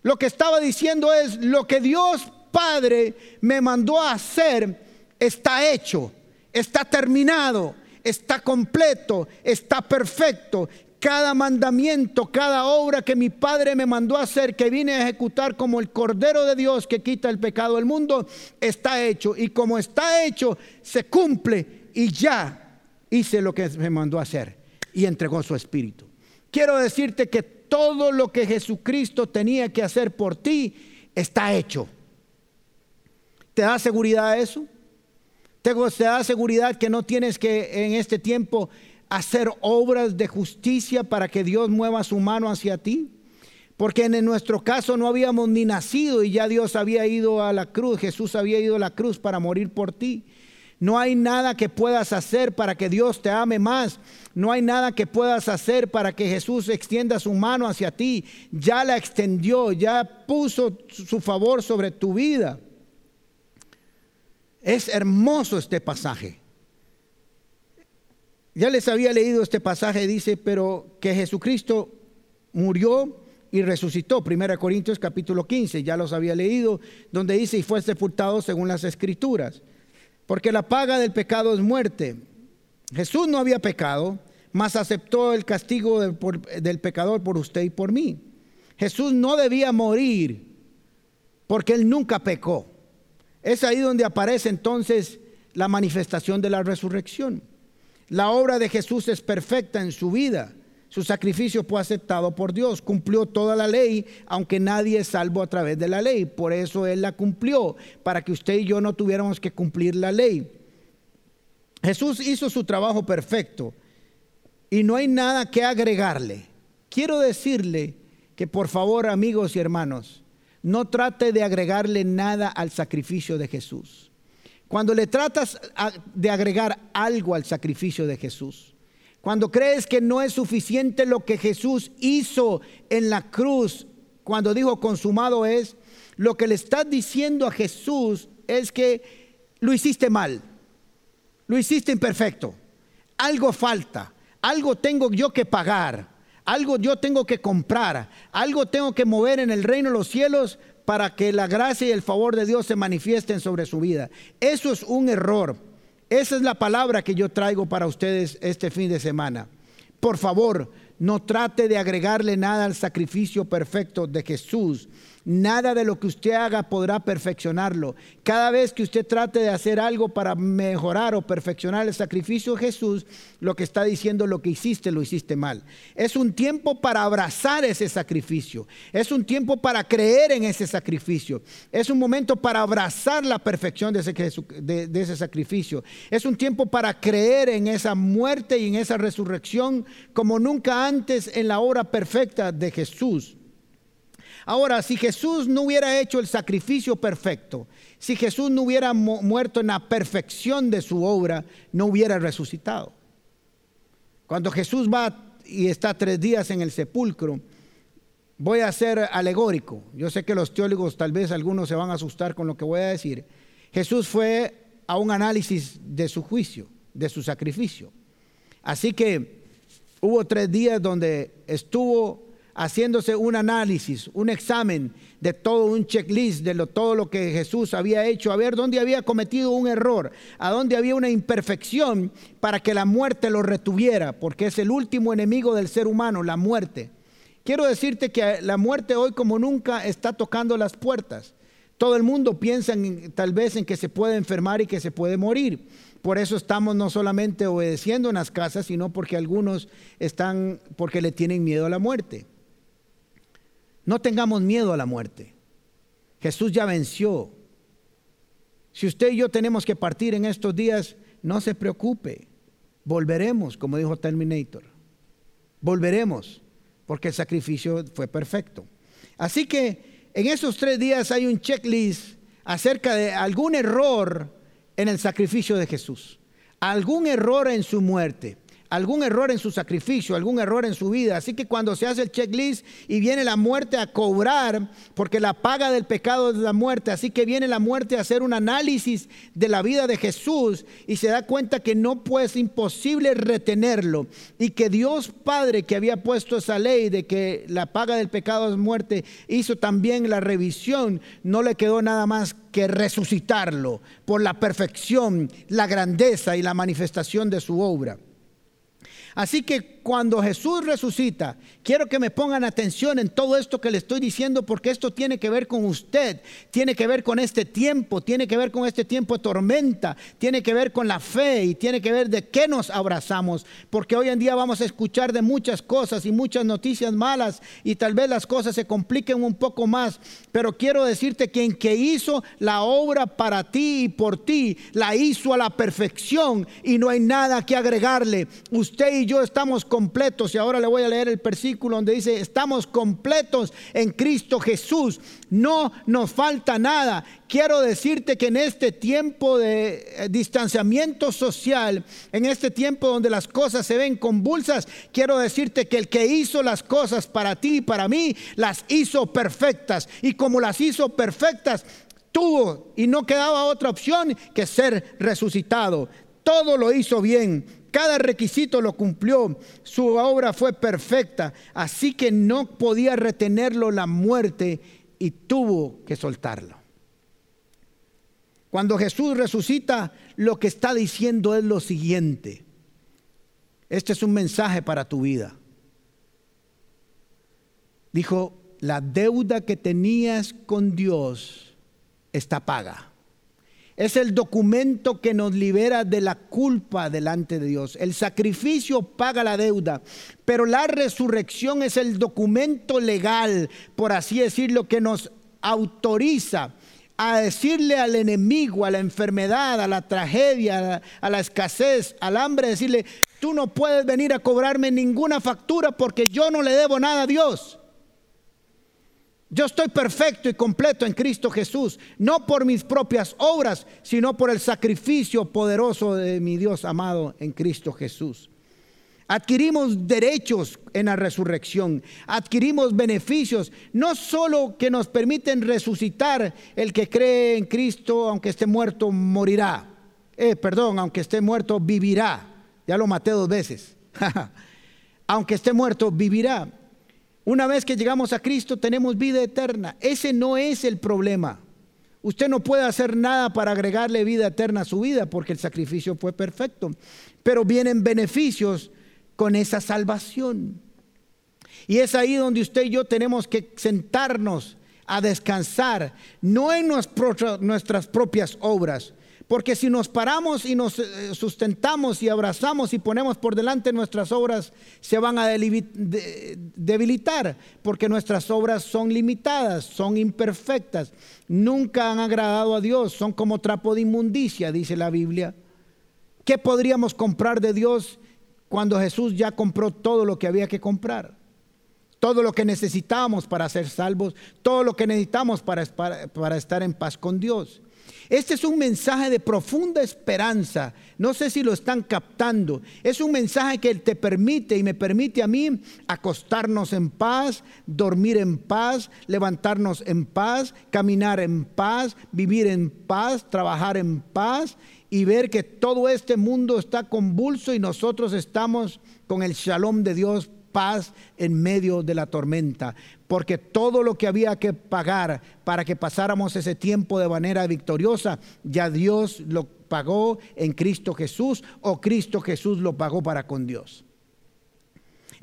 Lo que estaba diciendo es, lo que Dios Padre me mandó a hacer está hecho, está terminado, está completo, está perfecto. Cada mandamiento, cada obra que mi Padre me mandó a hacer, que vine a ejecutar como el Cordero de Dios que quita el pecado del mundo, está hecho. Y como está hecho, se cumple y ya hice lo que me mandó a hacer y entregó su espíritu. Quiero decirte que todo lo que Jesucristo tenía que hacer por ti está hecho. ¿Te da seguridad eso? ¿Te da seguridad que no tienes que en este tiempo hacer obras de justicia para que Dios mueva su mano hacia ti? Porque en nuestro caso no habíamos ni nacido y ya Dios había ido a la cruz, Jesús había ido a la cruz para morir por ti. No hay nada que puedas hacer para que Dios te ame más. No hay nada que puedas hacer para que Jesús extienda su mano hacia ti. Ya la extendió, ya puso su favor sobre tu vida. Es hermoso este pasaje. Ya les había leído este pasaje, dice, pero que Jesucristo murió y resucitó. 1 Corintios capítulo 15, ya los había leído, donde dice, y fue sepultado según las escrituras. Porque la paga del pecado es muerte. Jesús no había pecado, mas aceptó el castigo del, del pecador por usted y por mí. Jesús no debía morir porque él nunca pecó. Es ahí donde aparece entonces la manifestación de la resurrección. La obra de Jesús es perfecta en su vida. Su sacrificio fue aceptado por Dios, cumplió toda la ley, aunque nadie es salvo a través de la ley. Por eso Él la cumplió, para que usted y yo no tuviéramos que cumplir la ley. Jesús hizo su trabajo perfecto y no hay nada que agregarle. Quiero decirle que por favor, amigos y hermanos, no trate de agregarle nada al sacrificio de Jesús. Cuando le tratas de agregar algo al sacrificio de Jesús, cuando crees que no es suficiente lo que Jesús hizo en la cruz, cuando dijo consumado es, lo que le estás diciendo a Jesús es que lo hiciste mal, lo hiciste imperfecto, algo falta, algo tengo yo que pagar, algo yo tengo que comprar, algo tengo que mover en el reino de los cielos para que la gracia y el favor de Dios se manifiesten sobre su vida. Eso es un error. Esa es la palabra que yo traigo para ustedes este fin de semana. Por favor, no trate de agregarle nada al sacrificio perfecto de Jesús. Nada de lo que usted haga podrá perfeccionarlo. Cada vez que usted trate de hacer algo para mejorar o perfeccionar el sacrificio de Jesús, lo que está diciendo lo que hiciste, lo hiciste mal. Es un tiempo para abrazar ese sacrificio. Es un tiempo para creer en ese sacrificio. Es un momento para abrazar la perfección de ese, de ese sacrificio. Es un tiempo para creer en esa muerte y en esa resurrección como nunca antes en la hora perfecta de Jesús. Ahora, si Jesús no hubiera hecho el sacrificio perfecto, si Jesús no hubiera muerto en la perfección de su obra, no hubiera resucitado. Cuando Jesús va y está tres días en el sepulcro, voy a ser alegórico. Yo sé que los teólogos tal vez algunos se van a asustar con lo que voy a decir. Jesús fue a un análisis de su juicio, de su sacrificio. Así que hubo tres días donde estuvo haciéndose un análisis, un examen de todo un checklist de todo lo que Jesús había hecho, a ver dónde había cometido un error, a dónde había una imperfección para que la muerte lo retuviera, porque es el último enemigo del ser humano, la muerte. Quiero decirte que la muerte hoy como nunca está tocando las puertas. Todo el mundo piensa tal vez en que se puede enfermar y que se puede morir. Por eso estamos no solamente obedeciendo en las casas, sino porque algunos están porque le tienen miedo a la muerte. No tengamos miedo a la muerte. Jesús ya venció. Si usted y yo tenemos que partir en estos días, no se preocupe. Volveremos, como dijo Terminator. Volveremos, porque el sacrificio fue perfecto. Así que en esos tres días hay un checklist acerca de algún error en el sacrificio de Jesús, algún error en su muerte algún error en su sacrificio, algún error en su vida. Así que cuando se hace el checklist y viene la muerte a cobrar, porque la paga del pecado es la muerte, así que viene la muerte a hacer un análisis de la vida de Jesús y se da cuenta que no puede, es imposible retenerlo y que Dios Padre que había puesto esa ley de que la paga del pecado es muerte, hizo también la revisión, no le quedó nada más que resucitarlo por la perfección, la grandeza y la manifestación de su obra. Así que cuando Jesús resucita, quiero que me pongan atención en todo esto que le estoy diciendo porque esto tiene que ver con usted, tiene que ver con este tiempo, tiene que ver con este tiempo de tormenta, tiene que ver con la fe y tiene que ver de qué nos abrazamos, porque hoy en día vamos a escuchar de muchas cosas y muchas noticias malas y tal vez las cosas se compliquen un poco más, pero quiero decirte que quien que hizo la obra para ti y por ti, la hizo a la perfección y no hay nada que agregarle. Usted y yo estamos completos y ahora le voy a leer el versículo donde dice, estamos completos en Cristo Jesús, no nos falta nada. Quiero decirte que en este tiempo de eh, distanciamiento social, en este tiempo donde las cosas se ven convulsas, quiero decirte que el que hizo las cosas para ti y para mí, las hizo perfectas. Y como las hizo perfectas, tuvo y no quedaba otra opción que ser resucitado. Todo lo hizo bien, cada requisito lo cumplió, su obra fue perfecta, así que no podía retenerlo la muerte y tuvo que soltarlo. Cuando Jesús resucita, lo que está diciendo es lo siguiente. Este es un mensaje para tu vida. Dijo, la deuda que tenías con Dios está paga. Es el documento que nos libera de la culpa delante de Dios. El sacrificio paga la deuda, pero la resurrección es el documento legal, por así decirlo, que nos autoriza a decirle al enemigo, a la enfermedad, a la tragedia, a la, escasez, al hambre, decirle, tú no puedes venir a cobrarme ninguna factura porque yo no le debo nada a Dios. Yo estoy perfecto y completo en Cristo Jesús, no por mis propias obras, sino por el sacrificio poderoso de mi Dios amado en Cristo Jesús. Adquirimos derechos en la resurrección, adquirimos beneficios, no solo que nos permiten resucitar, el que cree en Cristo, aunque esté muerto, morirá. Eh, perdón, aunque esté muerto, vivirá. Ya lo maté dos veces. <laughs> aunque esté muerto, vivirá. Una vez que llegamos a Cristo tenemos vida eterna. Ese no es el problema. Usted no puede hacer nada para agregarle vida eterna a su vida porque el sacrificio fue perfecto. Pero vienen beneficios con esa salvación. Y es ahí donde usted y yo tenemos que sentarnos a descansar, no en nuestras propias obras, porque si nos paramos y nos eh, sustentamos y abrazamos y ponemos por delante nuestras obras, se van a debilitar, porque nuestras obras son limitadas, son imperfectas, nunca han agradado a Dios, son como trapo de inmundicia, dice la Biblia. ¿Qué podríamos comprar de Dios cuando Jesús ya compró todo lo que había que comprar? Todo lo que necesitamos para ser salvos, todo lo que necesitamos para, para estar en paz con Dios. Este es un mensaje de profunda esperanza. No sé si lo están captando. Es un mensaje que te permite y me permite a mí acostarnos en paz, dormir en paz, levantarnos en paz, caminar en paz, vivir en paz, trabajar en paz y ver que todo este mundo está convulso y nosotros estamos con el shalom de Dios paz en medio de la tormenta, porque todo lo que había que pagar para que pasáramos ese tiempo de manera victoriosa, ya Dios lo pagó en Cristo Jesús o Cristo Jesús lo pagó para con Dios.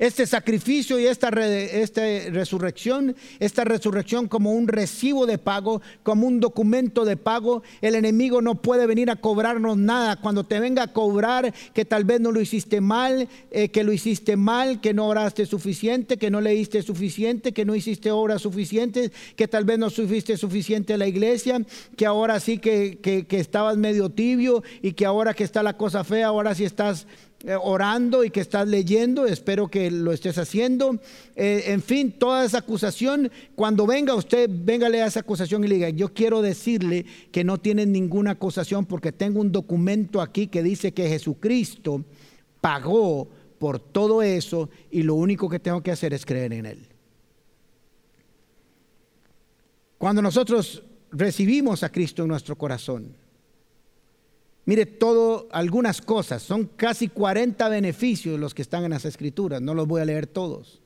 Este sacrificio y esta, esta resurrección, esta resurrección como un recibo de pago, como un documento de pago, el enemigo no puede venir a cobrarnos nada. Cuando te venga a cobrar que tal vez no lo hiciste mal, eh, que lo hiciste mal, que no oraste suficiente, que no leíste suficiente, que no hiciste obras suficientes, que tal vez no fuiste suficiente la iglesia, que ahora sí que, que, que estabas medio tibio y que ahora que está la cosa fea, ahora sí estás orando y que estás leyendo, espero que lo estés haciendo. Eh, en fin, toda esa acusación, cuando venga usted, véngale a esa acusación y le diga, yo quiero decirle que no tiene ninguna acusación porque tengo un documento aquí que dice que Jesucristo pagó por todo eso y lo único que tengo que hacer es creer en Él. Cuando nosotros recibimos a Cristo en nuestro corazón, Mire, todo, algunas cosas, son casi 40 beneficios los que están en las escrituras, no los voy a leer todos.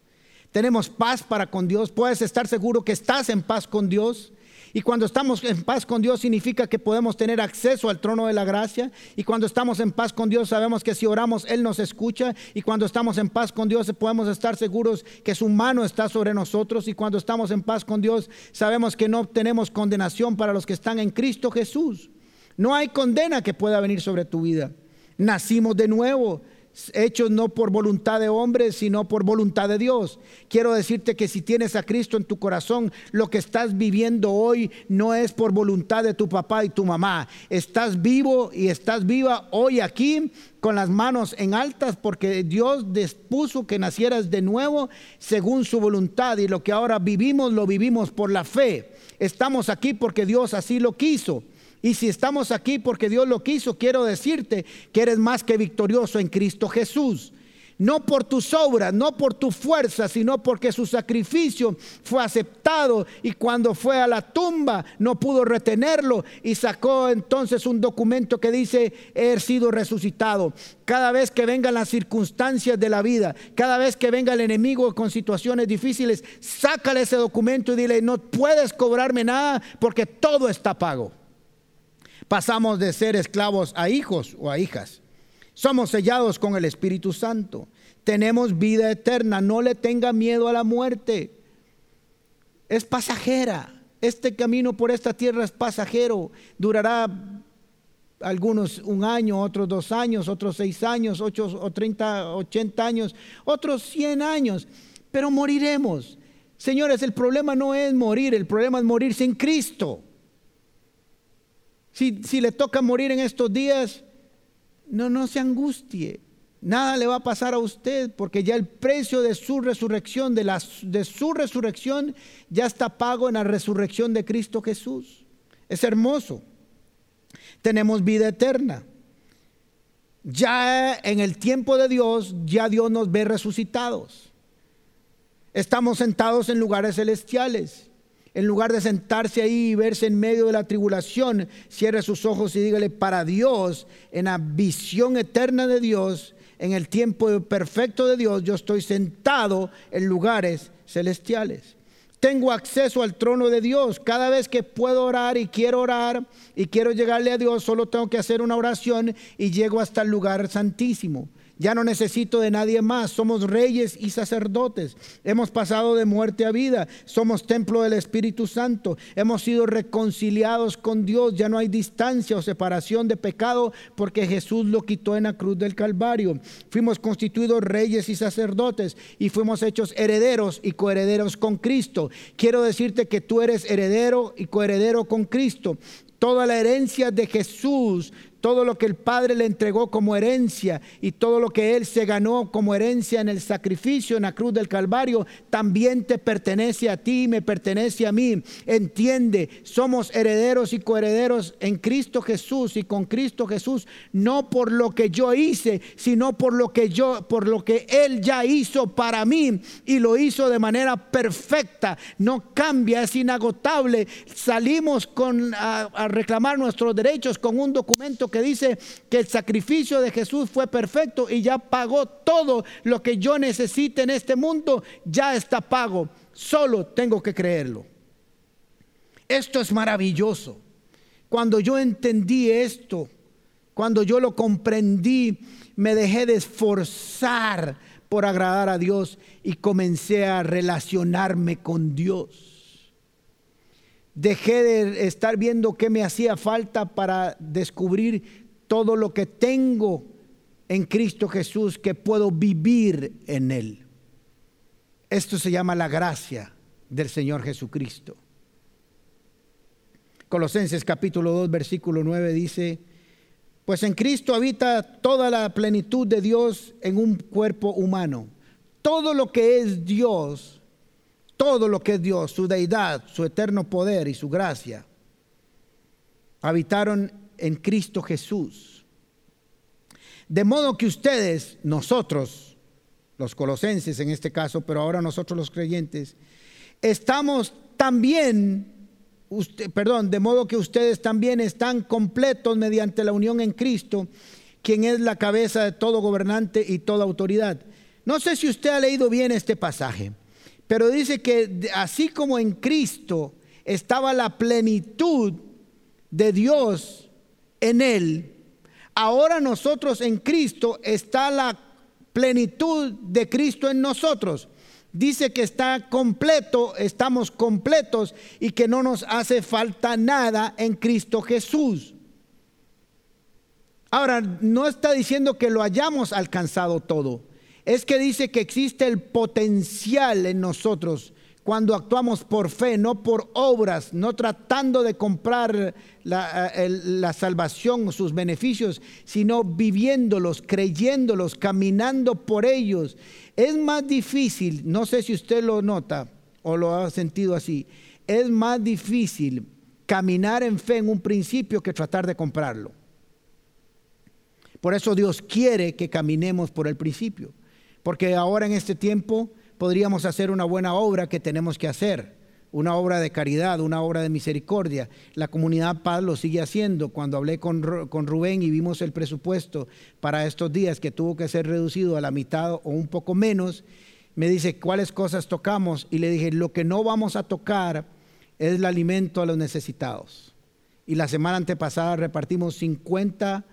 Tenemos paz para con Dios, puedes estar seguro que estás en paz con Dios Y cuando estamos en paz con Dios significa que podemos tener acceso al trono de la gracia. Y cuando estamos en paz con Dios sabemos que si oramos Él nos escucha. Y cuando estamos en paz con Dios podemos estar seguros que su mano está sobre nosotros. Y cuando estamos en paz con Dios sabemos que no tenemos condenación para los que están en Cristo Jesús. No hay condena que pueda venir sobre tu vida. Nacimos de nuevo hechos no por voluntad de hombres, sino por voluntad de Dios. Quiero decirte que si tienes a Cristo en tu corazón, lo que estás viviendo hoy no es por voluntad de tu papá y tu mamá. Estás vivo y estás viva hoy aquí con las manos en altas porque Dios dispuso que nacieras de nuevo según su voluntad y lo que ahora vivimos lo vivimos por la fe. Estamos aquí porque Dios así lo quiso. Y si estamos aquí porque Dios lo quiso, quiero decirte que eres más que victorioso en Cristo Jesús. No por tus obras, no por tu fuerza, sino porque su sacrificio fue aceptado y cuando fue a la tumba no pudo retenerlo y sacó entonces un documento que dice, he sido resucitado. Cada vez que vengan las circunstancias de la vida, cada vez que venga el enemigo con situaciones difíciles, sácale ese documento y dile, no puedes cobrarme nada porque todo está pago. Pasamos de ser esclavos a hijos o a hijas. Somos sellados con el Espíritu Santo. Tenemos vida eterna. No le tenga miedo a la muerte. Es pasajera. Este camino por esta tierra es pasajero. Durará algunos un año, otros dos años, otros seis años, ocho o treinta, ochenta años, otros cien años. Pero moriremos. Señores, el problema no es morir, el problema es morir sin Cristo. Si, le toca morir en estos días, no, no se angustie. Nada le va a pasar a usted porque ya el precio de su resurrección, de, la, de su resurrección, ya está pago en la resurrección de Cristo Jesús. Es hermoso. Tenemos vida eterna. Ya en el tiempo de Dios, ya Dios nos ve resucitados. Estamos sentados en lugares celestiales en lugar de sentarse ahí y verse en medio de la tribulación, cierre sus ojos y dígale, para Dios, en la visión eterna de Dios, en el tiempo perfecto de Dios, yo estoy sentado en lugares celestiales. Tengo acceso al trono de Dios. Cada vez que puedo orar y quiero orar y quiero llegarle a Dios, solo tengo que hacer una oración y llego hasta el lugar santísimo. Ya no necesito de nadie más. Somos reyes y sacerdotes. Hemos pasado de muerte a vida. Somos templo del Espíritu Santo. Hemos sido reconciliados con Dios. Ya no hay distancia o separación de pecado porque Jesús lo quitó en la cruz del Calvario. Fuimos constituidos reyes y sacerdotes y fuimos hechos herederos y coherederos con Cristo. Quiero decirte que tú eres heredero y coheredero con Cristo. Toda la herencia de Jesús todo lo que el Padre le entregó como herencia y todo lo que Él se ganó como herencia en el sacrificio en la cruz del Calvario, también te pertenece a ti, me pertenece a mí. Entiende, somos herederos y coherederos en Cristo Jesús y con Cristo Jesús, no por lo que yo hice, sino por lo que yo, por lo que Él ya hizo para mí y lo hizo de manera perfecta. No cambia, es inagotable. Salimos a, a reclamar nuestros derechos con un documento que dice que el sacrificio de Jesús fue perfecto y ya pagó todo lo que yo necesite en este mundo, ya está pago. Solo tengo que creerlo. Esto es maravilloso. Cuando yo entendí esto, cuando yo lo comprendí, me dejé de esforzar por agradar a Dios y comencé a relacionarme con Dios. Dejé de estar viendo qué me hacía falta para descubrir todo lo que tengo en Cristo Jesús, que puedo vivir en Él. Esto se llama la gracia del Señor Jesucristo. Colosenses capítulo 2, versículo 9 dice, pues en Cristo habita toda la plenitud de Dios en un cuerpo humano. Todo lo que es Dios todo lo que es Dios, su deidad, su eterno poder y su gracia, habitaron en Cristo Jesús. De modo que ustedes, nosotros, los colosenses en este caso, pero ahora nosotros los creyentes, estamos también, perdón, de modo que ustedes también están completos mediante la unión en Cristo, quien es la cabeza de todo gobernante y toda autoridad. No sé si usted ha leído bien este pasaje. Pero dice que así como en Cristo estaba la plenitud de Dios en él. Ahora nosotros en Cristo está la plenitud de Cristo en nosotros. Dice que está completo, estamos completos y que no nos hace falta nada en Cristo Jesús. Ahora, no está diciendo que lo hayamos alcanzado todo. Es que dice que existe el potencial en nosotros cuando actuamos por fe, no por obras, no tratando de comprar la, eh, salvación, sus beneficios, sino viviéndolos, creyéndolos, caminando por ellos. Es más difícil, no sé si usted lo nota o lo ha sentido así, es más difícil caminar en fe en un principio que tratar de comprarlo. Por eso Dios quiere que caminemos por el principio, porque ahora en este tiempo podríamos hacer una buena obra que tenemos que hacer, una obra de caridad, una obra de misericordia. La comunidad Paz lo sigue haciendo. Cuando hablé con, Rubén y vimos el presupuesto para estos días que tuvo que ser reducido a la mitad o un poco menos, me dice cuáles cosas tocamos y le dije, lo que no vamos a tocar es el alimento a los necesitados. Y la semana antepasada repartimos 50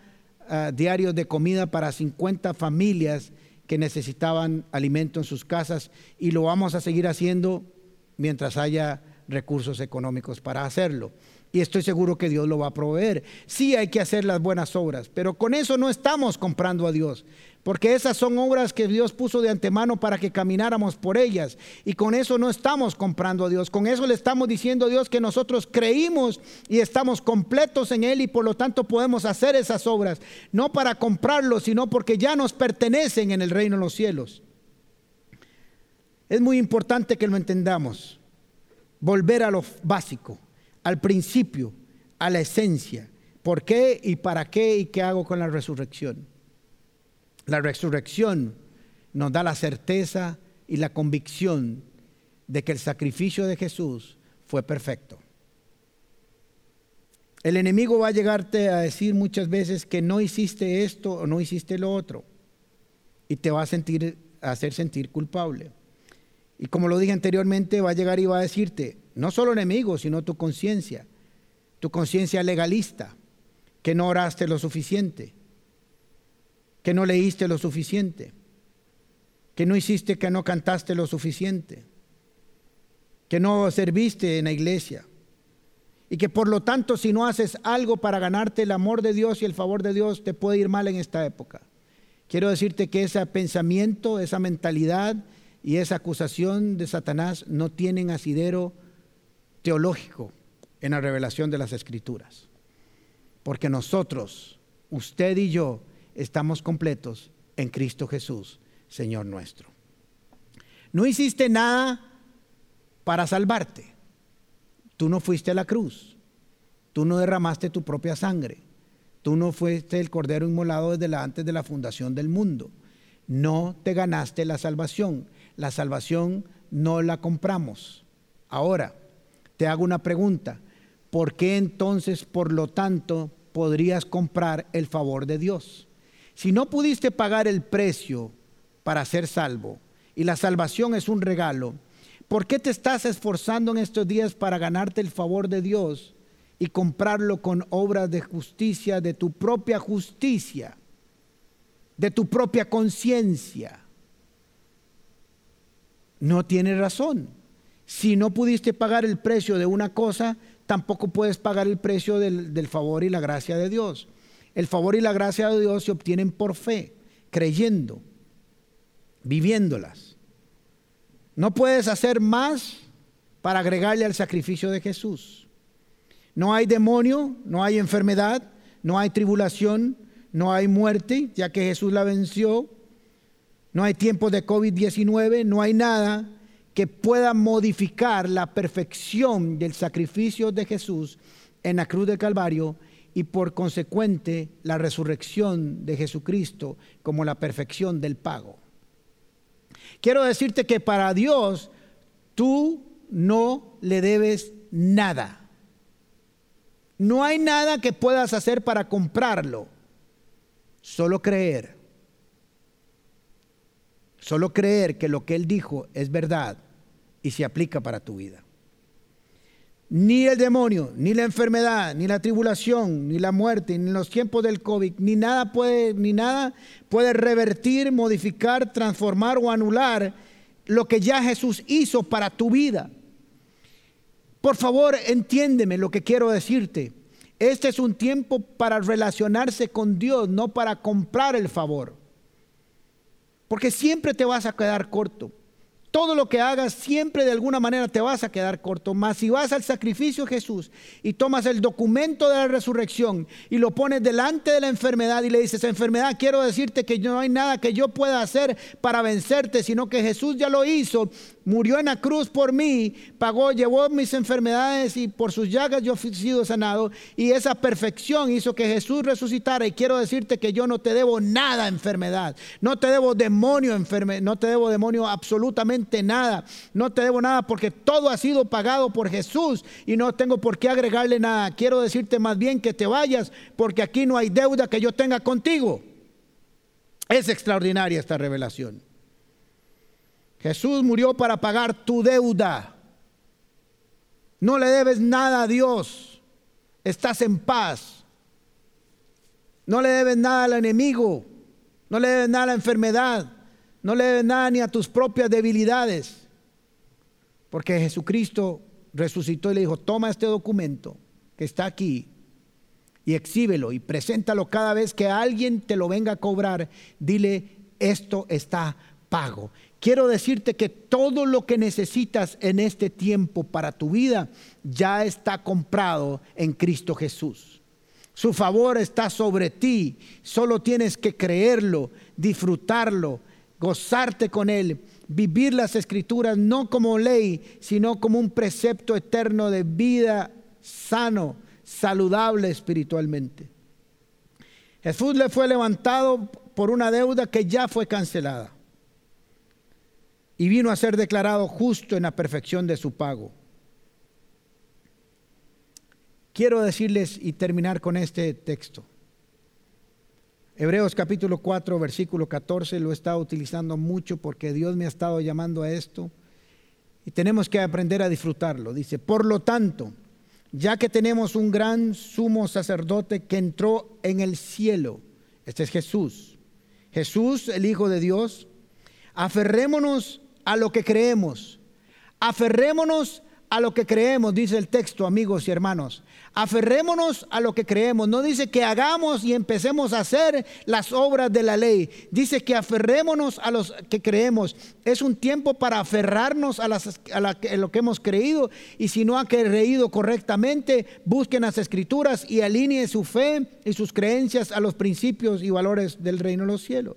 ah, diarios de comida para 50 familias que necesitaban alimento en sus casas y lo vamos a seguir haciendo mientras haya recursos económicos para hacerlo. Y estoy seguro que Dios lo va a proveer. Sí hay que hacer las buenas obras, pero con eso no estamos comprando a Dios. Porque esas son obras que Dios puso de antemano para que camináramos por ellas. Y con eso no estamos comprando a Dios. Con eso le estamos diciendo a Dios que nosotros creímos y estamos completos en Él y por lo tanto podemos hacer esas obras. No para comprarlo, sino porque ya nos pertenecen en el reino de los cielos. Es muy importante que lo entendamos. Volver a lo básico, al principio, a la esencia. ¿Por qué y para qué y qué hago con la resurrección? La resurrección nos da la certeza y la convicción de que el sacrificio de Jesús fue perfecto. El enemigo va a llegarte a decir muchas veces que no hiciste esto o no hiciste lo otro y te va a sentir a hacer sentir culpable. Y como lo dije anteriormente, va a llegar y va a decirte, no solo enemigo, sino tu conciencia, tu conciencia legalista, que no oraste lo suficiente, que no leíste lo suficiente, que no hiciste, que no cantaste lo suficiente, que no serviste en la iglesia. Y que por lo tanto si no haces algo para ganarte el amor de Dios y el favor de Dios, te puede ir mal en esta época. Quiero decirte que ese pensamiento, esa mentalidad y esa acusación de Satanás no tienen asidero teológico en la revelación de las escrituras. Porque nosotros, usted y yo, estamos completos en Cristo Jesús, Señor nuestro. No hiciste nada para salvarte. Tú no fuiste a la cruz. Tú no derramaste tu propia sangre. Tú no fuiste el cordero inmolado desde antes de la fundación del mundo. No te ganaste la salvación. La salvación no la compramos. Ahora, te hago una pregunta. ¿Por qué entonces, por lo tanto, podrías comprar el favor de Dios? Si no pudiste pagar el precio para ser salvo y la salvación es un regalo, ¿por qué te estás esforzando en estos días para ganarte el favor de Dios y comprarlo con obras de justicia, de tu propia justicia, de tu propia conciencia? No tienes razón. Si no pudiste pagar el precio de una cosa, tampoco puedes pagar el precio del, del favor y la gracia de Dios. El favor y la gracia de Dios se obtienen por fe, creyendo, viviéndolas. No puedes hacer más para agregarle al sacrificio de Jesús. No hay demonio, no hay enfermedad, no hay tribulación, no hay muerte, ya que Jesús la venció. No hay tiempo de COVID-19, no hay nada que pueda modificar la perfección del sacrificio de Jesús en la cruz del Calvario y por consecuente la resurrección de Jesucristo como la perfección del pago. Quiero decirte que para Dios tú no le debes nada. No hay nada que puedas hacer para comprarlo, solo creer. Solo creer que lo que Él dijo es verdad y se aplica para tu vida. Ni el demonio, ni la enfermedad, ni la tribulación, ni la muerte, ni los tiempos del COVID, ni nada puede, ni nada puede revertir, modificar, transformar o anular lo que ya Jesús hizo para tu vida. Por favor, entiéndeme lo que quiero decirte. Este es un tiempo para relacionarse con Dios, no para comprar el favor. Porque siempre te vas a quedar corto todo lo que hagas siempre de alguna manera te vas a quedar corto. Mas si vas al sacrificio de Jesús y tomas el documento de la resurrección y lo pones delante de la enfermedad y le dices, enfermedad, quiero decirte que no hay nada que yo pueda hacer para vencerte, sino que Jesús ya lo hizo murió en la cruz por mí, pagó, llevó mis enfermedades y por sus llagas yo he sido sanado. Y esa perfección hizo que Jesús resucitara. Y quiero decirte que yo no te debo nada enfermedad, no te debo demonio enferme, no te debo demonio absolutamente nada, no te debo nada porque todo ha sido pagado por Jesús y no tengo por qué agregarle nada. Quiero decirte más bien que te vayas porque aquí no hay deuda que yo tenga contigo. Es extraordinaria esta revelación. Jesús murió para pagar tu deuda. No le debes nada a Dios. Estás en paz. No le debes nada al enemigo. No le debes nada a la enfermedad. No le debes nada ni a tus propias debilidades. Porque Jesucristo resucitó y le dijo, toma este documento que está aquí y exhíbelo y preséntalo cada vez que alguien te lo venga a cobrar. Dile, esto está pago. Quiero decirte que todo lo que necesitas en este tiempo para tu vida ya está comprado en Cristo Jesús. Su favor está sobre ti. Solo tienes que creerlo, disfrutarlo, gozarte con Él, vivir las escrituras no como ley, sino como un precepto eterno de vida sano, saludable espiritualmente. Jesús le fue levantado por una deuda que ya fue cancelada y vino a ser declarado justo en la perfección de su pago. Quiero decirles y terminar con este texto. Hebreos capítulo 4, versículo 14, lo he estado utilizando mucho porque Dios me ha estado llamando a esto y tenemos que aprender a disfrutarlo. Dice, por lo tanto, ya que tenemos un gran sumo sacerdote que entró en el cielo, este es Jesús, Jesús, el Hijo de Dios, aferrémonos a lo que creemos. Aferrémonos a lo que creemos, dice el texto, amigos y hermanos. Aferrémonos a lo que creemos. No dice que hagamos y empecemos a hacer las obras de la ley. Dice que aferrémonos a los que creemos. Es un tiempo para aferrarnos a, lo que hemos creído. Y si no ha creído correctamente, busquen las escrituras y alineen su fe y sus creencias a los principios y valores del reino de los cielos.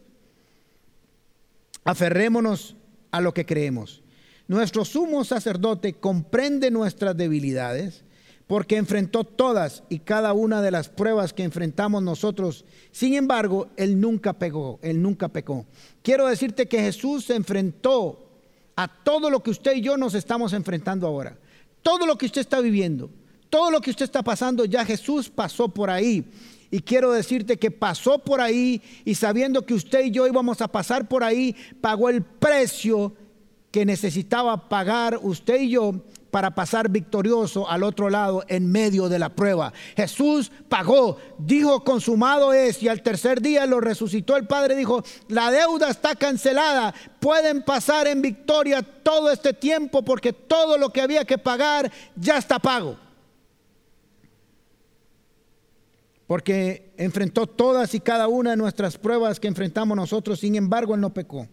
Aferrémonos a lo que creemos. Nuestro sumo sacerdote comprende nuestras debilidades porque enfrentó todas y cada una de las pruebas que enfrentamos nosotros. Sin embargo, él nunca pegó, él nunca pecó. Quiero decirte que Jesús se enfrentó a todo lo que usted y yo nos estamos enfrentando ahora. Todo lo que usted está viviendo, todo lo que usted está pasando, ya Jesús pasó por ahí. Y quiero decirte que pasó por ahí y sabiendo que usted y yo íbamos a pasar por ahí, pagó el precio que necesitaba pagar usted y yo para pasar victorioso al otro lado en medio de la prueba. Jesús pagó, dijo consumado es y al tercer día lo resucitó el Padre, dijo, la deuda está cancelada, pueden pasar en victoria todo este tiempo porque todo lo que había que pagar ya está pago. Porque enfrentó todas y cada una de nuestras pruebas que enfrentamos nosotros, sin embargo, Él no pecó.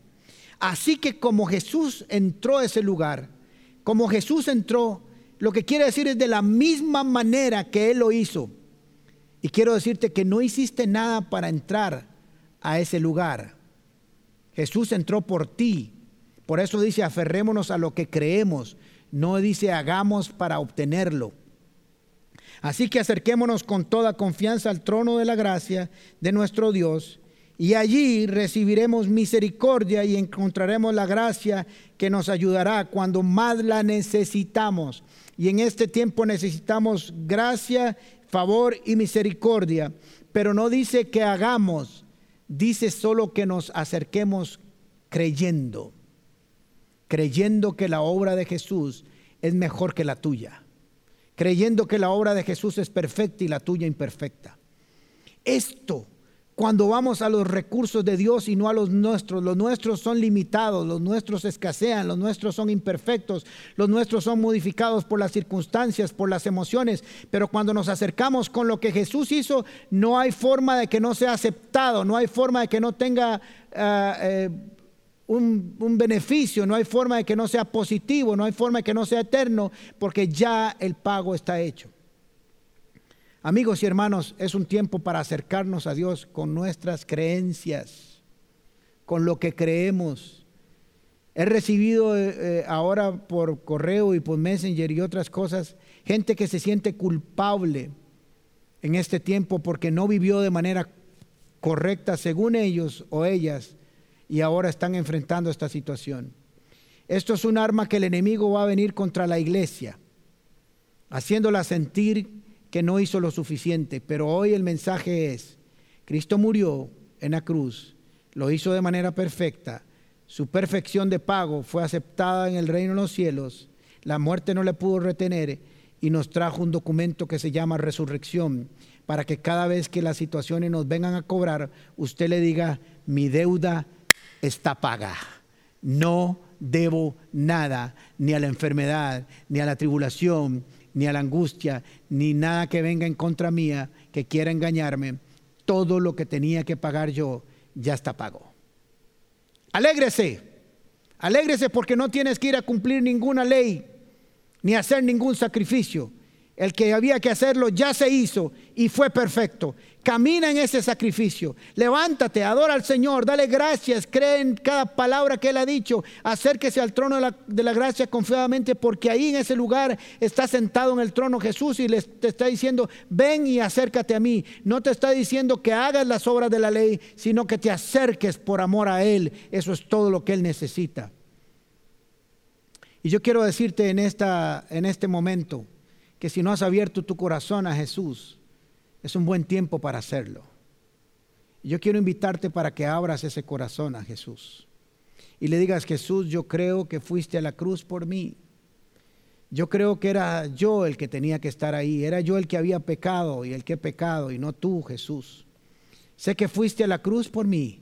Así que como Jesús entró a ese lugar, como Jesús entró, lo que quiere decir es de la misma manera que Él lo hizo. Y quiero decirte que no hiciste nada para entrar a ese lugar. Jesús entró por ti. Por eso dice, aferrémonos a lo que creemos. No dice, hagamos para obtenerlo. Así que acerquémonos con toda confianza al trono de la gracia de nuestro Dios y allí recibiremos misericordia y encontraremos la gracia que nos ayudará cuando más la necesitamos. Y en este tiempo necesitamos gracia, favor y misericordia, pero no dice que hagamos, dice solo que nos acerquemos creyendo, creyendo que la obra de Jesús es mejor que la tuya creyendo que la obra de Jesús es perfecta y la tuya imperfecta. Esto cuando vamos a los recursos de Dios y no a los nuestros. Los nuestros son limitados, los nuestros escasean, los nuestros son imperfectos, los nuestros son modificados por las circunstancias, por las emociones. Pero cuando nos acercamos con lo que Jesús hizo, no hay forma de que no sea aceptado, no hay forma de que no tenga... Ah, eh, un, beneficio, no hay forma de que no sea positivo, no hay forma de que no sea eterno, porque ya el pago está hecho. Amigos y hermanos, es un tiempo para acercarnos a Dios con nuestras creencias, con lo que creemos. He recibido eh, eh, ahora por correo y por Messenger y otras cosas gente que se siente culpable en este tiempo porque no vivió de manera correcta según ellos o ellas y ahora están enfrentando esta situación. Esto es un arma que el enemigo va a venir contra la iglesia, haciéndola sentir que no hizo lo suficiente, pero hoy el mensaje es, Cristo murió en la cruz, lo hizo de manera perfecta, su perfección de pago fue aceptada en el reino de los cielos, la muerte no le pudo retener y nos trajo un documento que se llama resurrección, para que cada vez que las situaciones nos vengan a cobrar, usted le diga, mi deuda está paga, no debo nada, ni a la enfermedad, ni a la tribulación, ni a la angustia, ni nada que venga en contra mía, que quiera engañarme. Todo lo que tenía que pagar yo ya está pago. Alégrese, alégrese porque no tienes que ir a cumplir ninguna ley, ni hacer ningún sacrificio. El que había que hacerlo ya se hizo y fue perfecto. Camina en ese sacrificio. Levántate, adora al Señor, dale gracias, cree en cada palabra que Él ha dicho. Acérquese al trono de la, gracia confiadamente porque ahí en ese lugar está sentado en el trono Jesús y le, te está diciendo, ven y acércate a mí. No te está diciendo que hagas las obras de la ley, sino que te acerques por amor a Él. Eso es todo lo que Él necesita. Y yo quiero decirte en, esta, en este momento, que si no has abierto tu corazón a Jesús, es un buen tiempo para hacerlo. Yo quiero invitarte para que abras ese corazón a Jesús y le digas, Jesús, yo creo que fuiste a la cruz por mí. Yo creo que era yo el que tenía que estar ahí, era yo el que había pecado y el que he pecado y no tú, Jesús. Sé que fuiste a la cruz por mí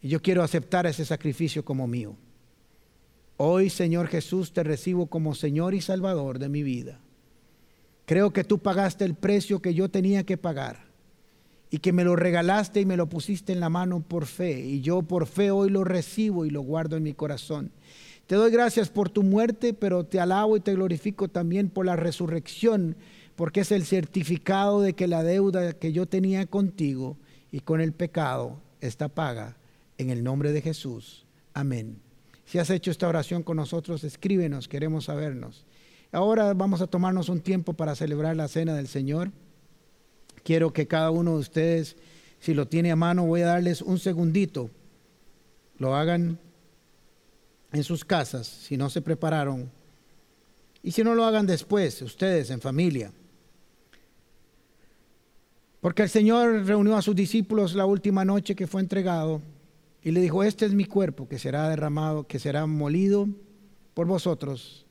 y yo quiero aceptar ese sacrificio como mío. Hoy, Señor Jesús, te recibo como Señor y Salvador de mi vida. Creo que tú pagaste el precio que yo tenía que pagar y que me lo regalaste y me lo pusiste en la mano por fe. Y yo por fe hoy lo recibo y lo guardo en mi corazón. Te doy gracias por tu muerte, pero te alabo y te glorifico también por la resurrección, porque es el certificado de que la deuda que yo tenía contigo y con el pecado está paga. En el nombre de Jesús. Amén. Si has hecho esta oración con nosotros, escríbenos, queremos sabernos. Ahora vamos a tomarnos un tiempo para celebrar la cena del Señor. Quiero que cada uno de ustedes, si lo tiene a mano, voy a darles un segundito. Lo hagan en sus casas, si no se prepararon. Y si no lo hagan después, ustedes en familia. Porque el Señor reunió a sus discípulos la última noche que fue entregado y le dijo, este es mi cuerpo que será derramado, que será molido por vosotros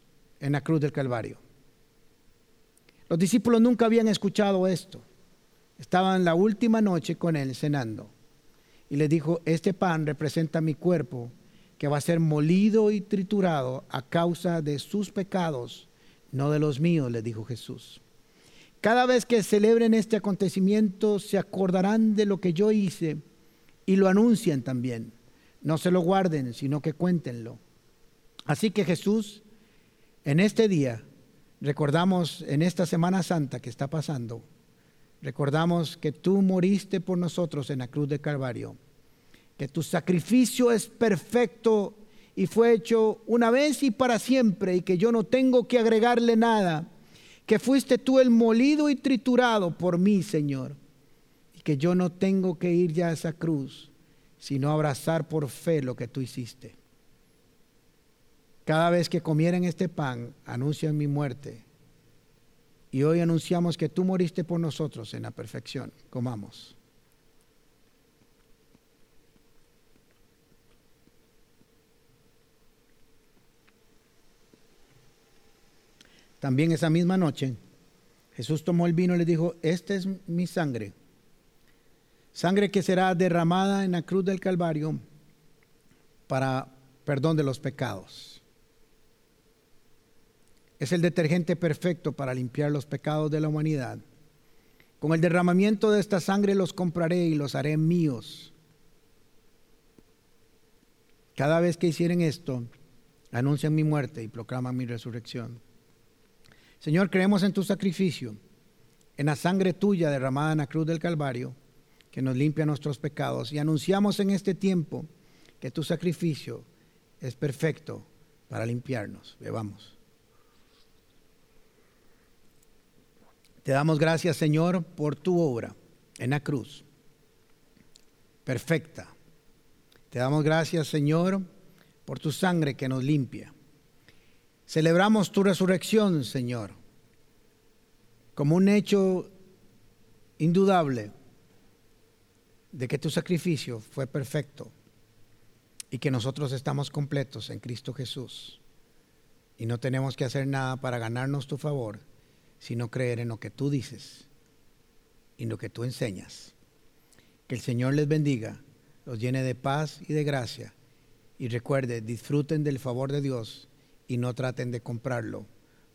en la cruz del Calvario. Los discípulos nunca habían escuchado esto. Estaban la última noche con él cenando. Y le dijo, este pan representa mi cuerpo que va a ser molido y triturado a causa de sus pecados, no de los míos, le dijo Jesús. Cada vez que celebren este acontecimiento se acordarán de lo que yo hice y lo anuncian también. No se lo guarden, sino que cuéntenlo. Así que Jesús en este día recordamos, en esta Semana Santa que está pasando, recordamos que tú moriste por nosotros en la cruz de Calvario, que tu sacrificio es perfecto y fue hecho una vez y para siempre y que yo no tengo que agregarle nada, que fuiste tú el molido y triturado por mí, Señor, y que yo no tengo que ir ya a esa cruz, sino abrazar por fe lo que tú hiciste. Cada vez que comieran este pan, anuncian mi muerte. Y hoy anunciamos que tú moriste por nosotros en la perfección. Comamos. También esa misma noche, Jesús tomó el vino y le dijo, esta es mi sangre, sangre que será derramada en la cruz del Calvario para perdón de los pecados. Es el detergente perfecto para limpiar los pecados de la humanidad. Con el derramamiento de esta sangre los compraré y los haré míos. Cada vez que hicieren esto, anuncian mi muerte y proclaman mi resurrección. Señor, creemos en tu sacrificio, en la sangre tuya derramada en la cruz del Calvario, que nos limpia nuestros pecados, y anunciamos en este tiempo que tu sacrificio es perfecto para limpiarnos. Bebamos. Te damos gracias, Señor, por tu obra en la cruz, perfecta. Te damos gracias, Señor, por tu sangre que nos limpia. Celebramos tu resurrección, Señor, como un hecho indudable de que tu sacrificio fue perfecto y que nosotros estamos completos en Cristo Jesús y no tenemos que hacer nada para ganarnos tu favor, sino creer en lo que tú dices y lo que tú enseñas. Que el Señor les bendiga, los llene de paz y de gracia y recuerde, disfruten del favor de Dios y no traten de comprarlo,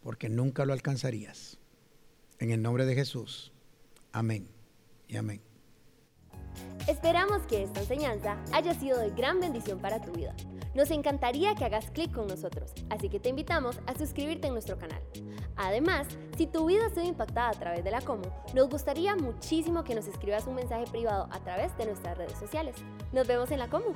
porque nunca lo alcanzarías. En el nombre de Jesús. Amén y amén.
Esperamos que esta enseñanza haya sido de gran bendición para tu vida. Nos encantaría que hagas clic con nosotros, así que te invitamos a suscribirte en nuestro canal. Además, si tu vida ha sido impactada a través de la Como, nos gustaría muchísimo que nos escribas un mensaje privado a través de nuestras redes sociales. Nos vemos en la Como.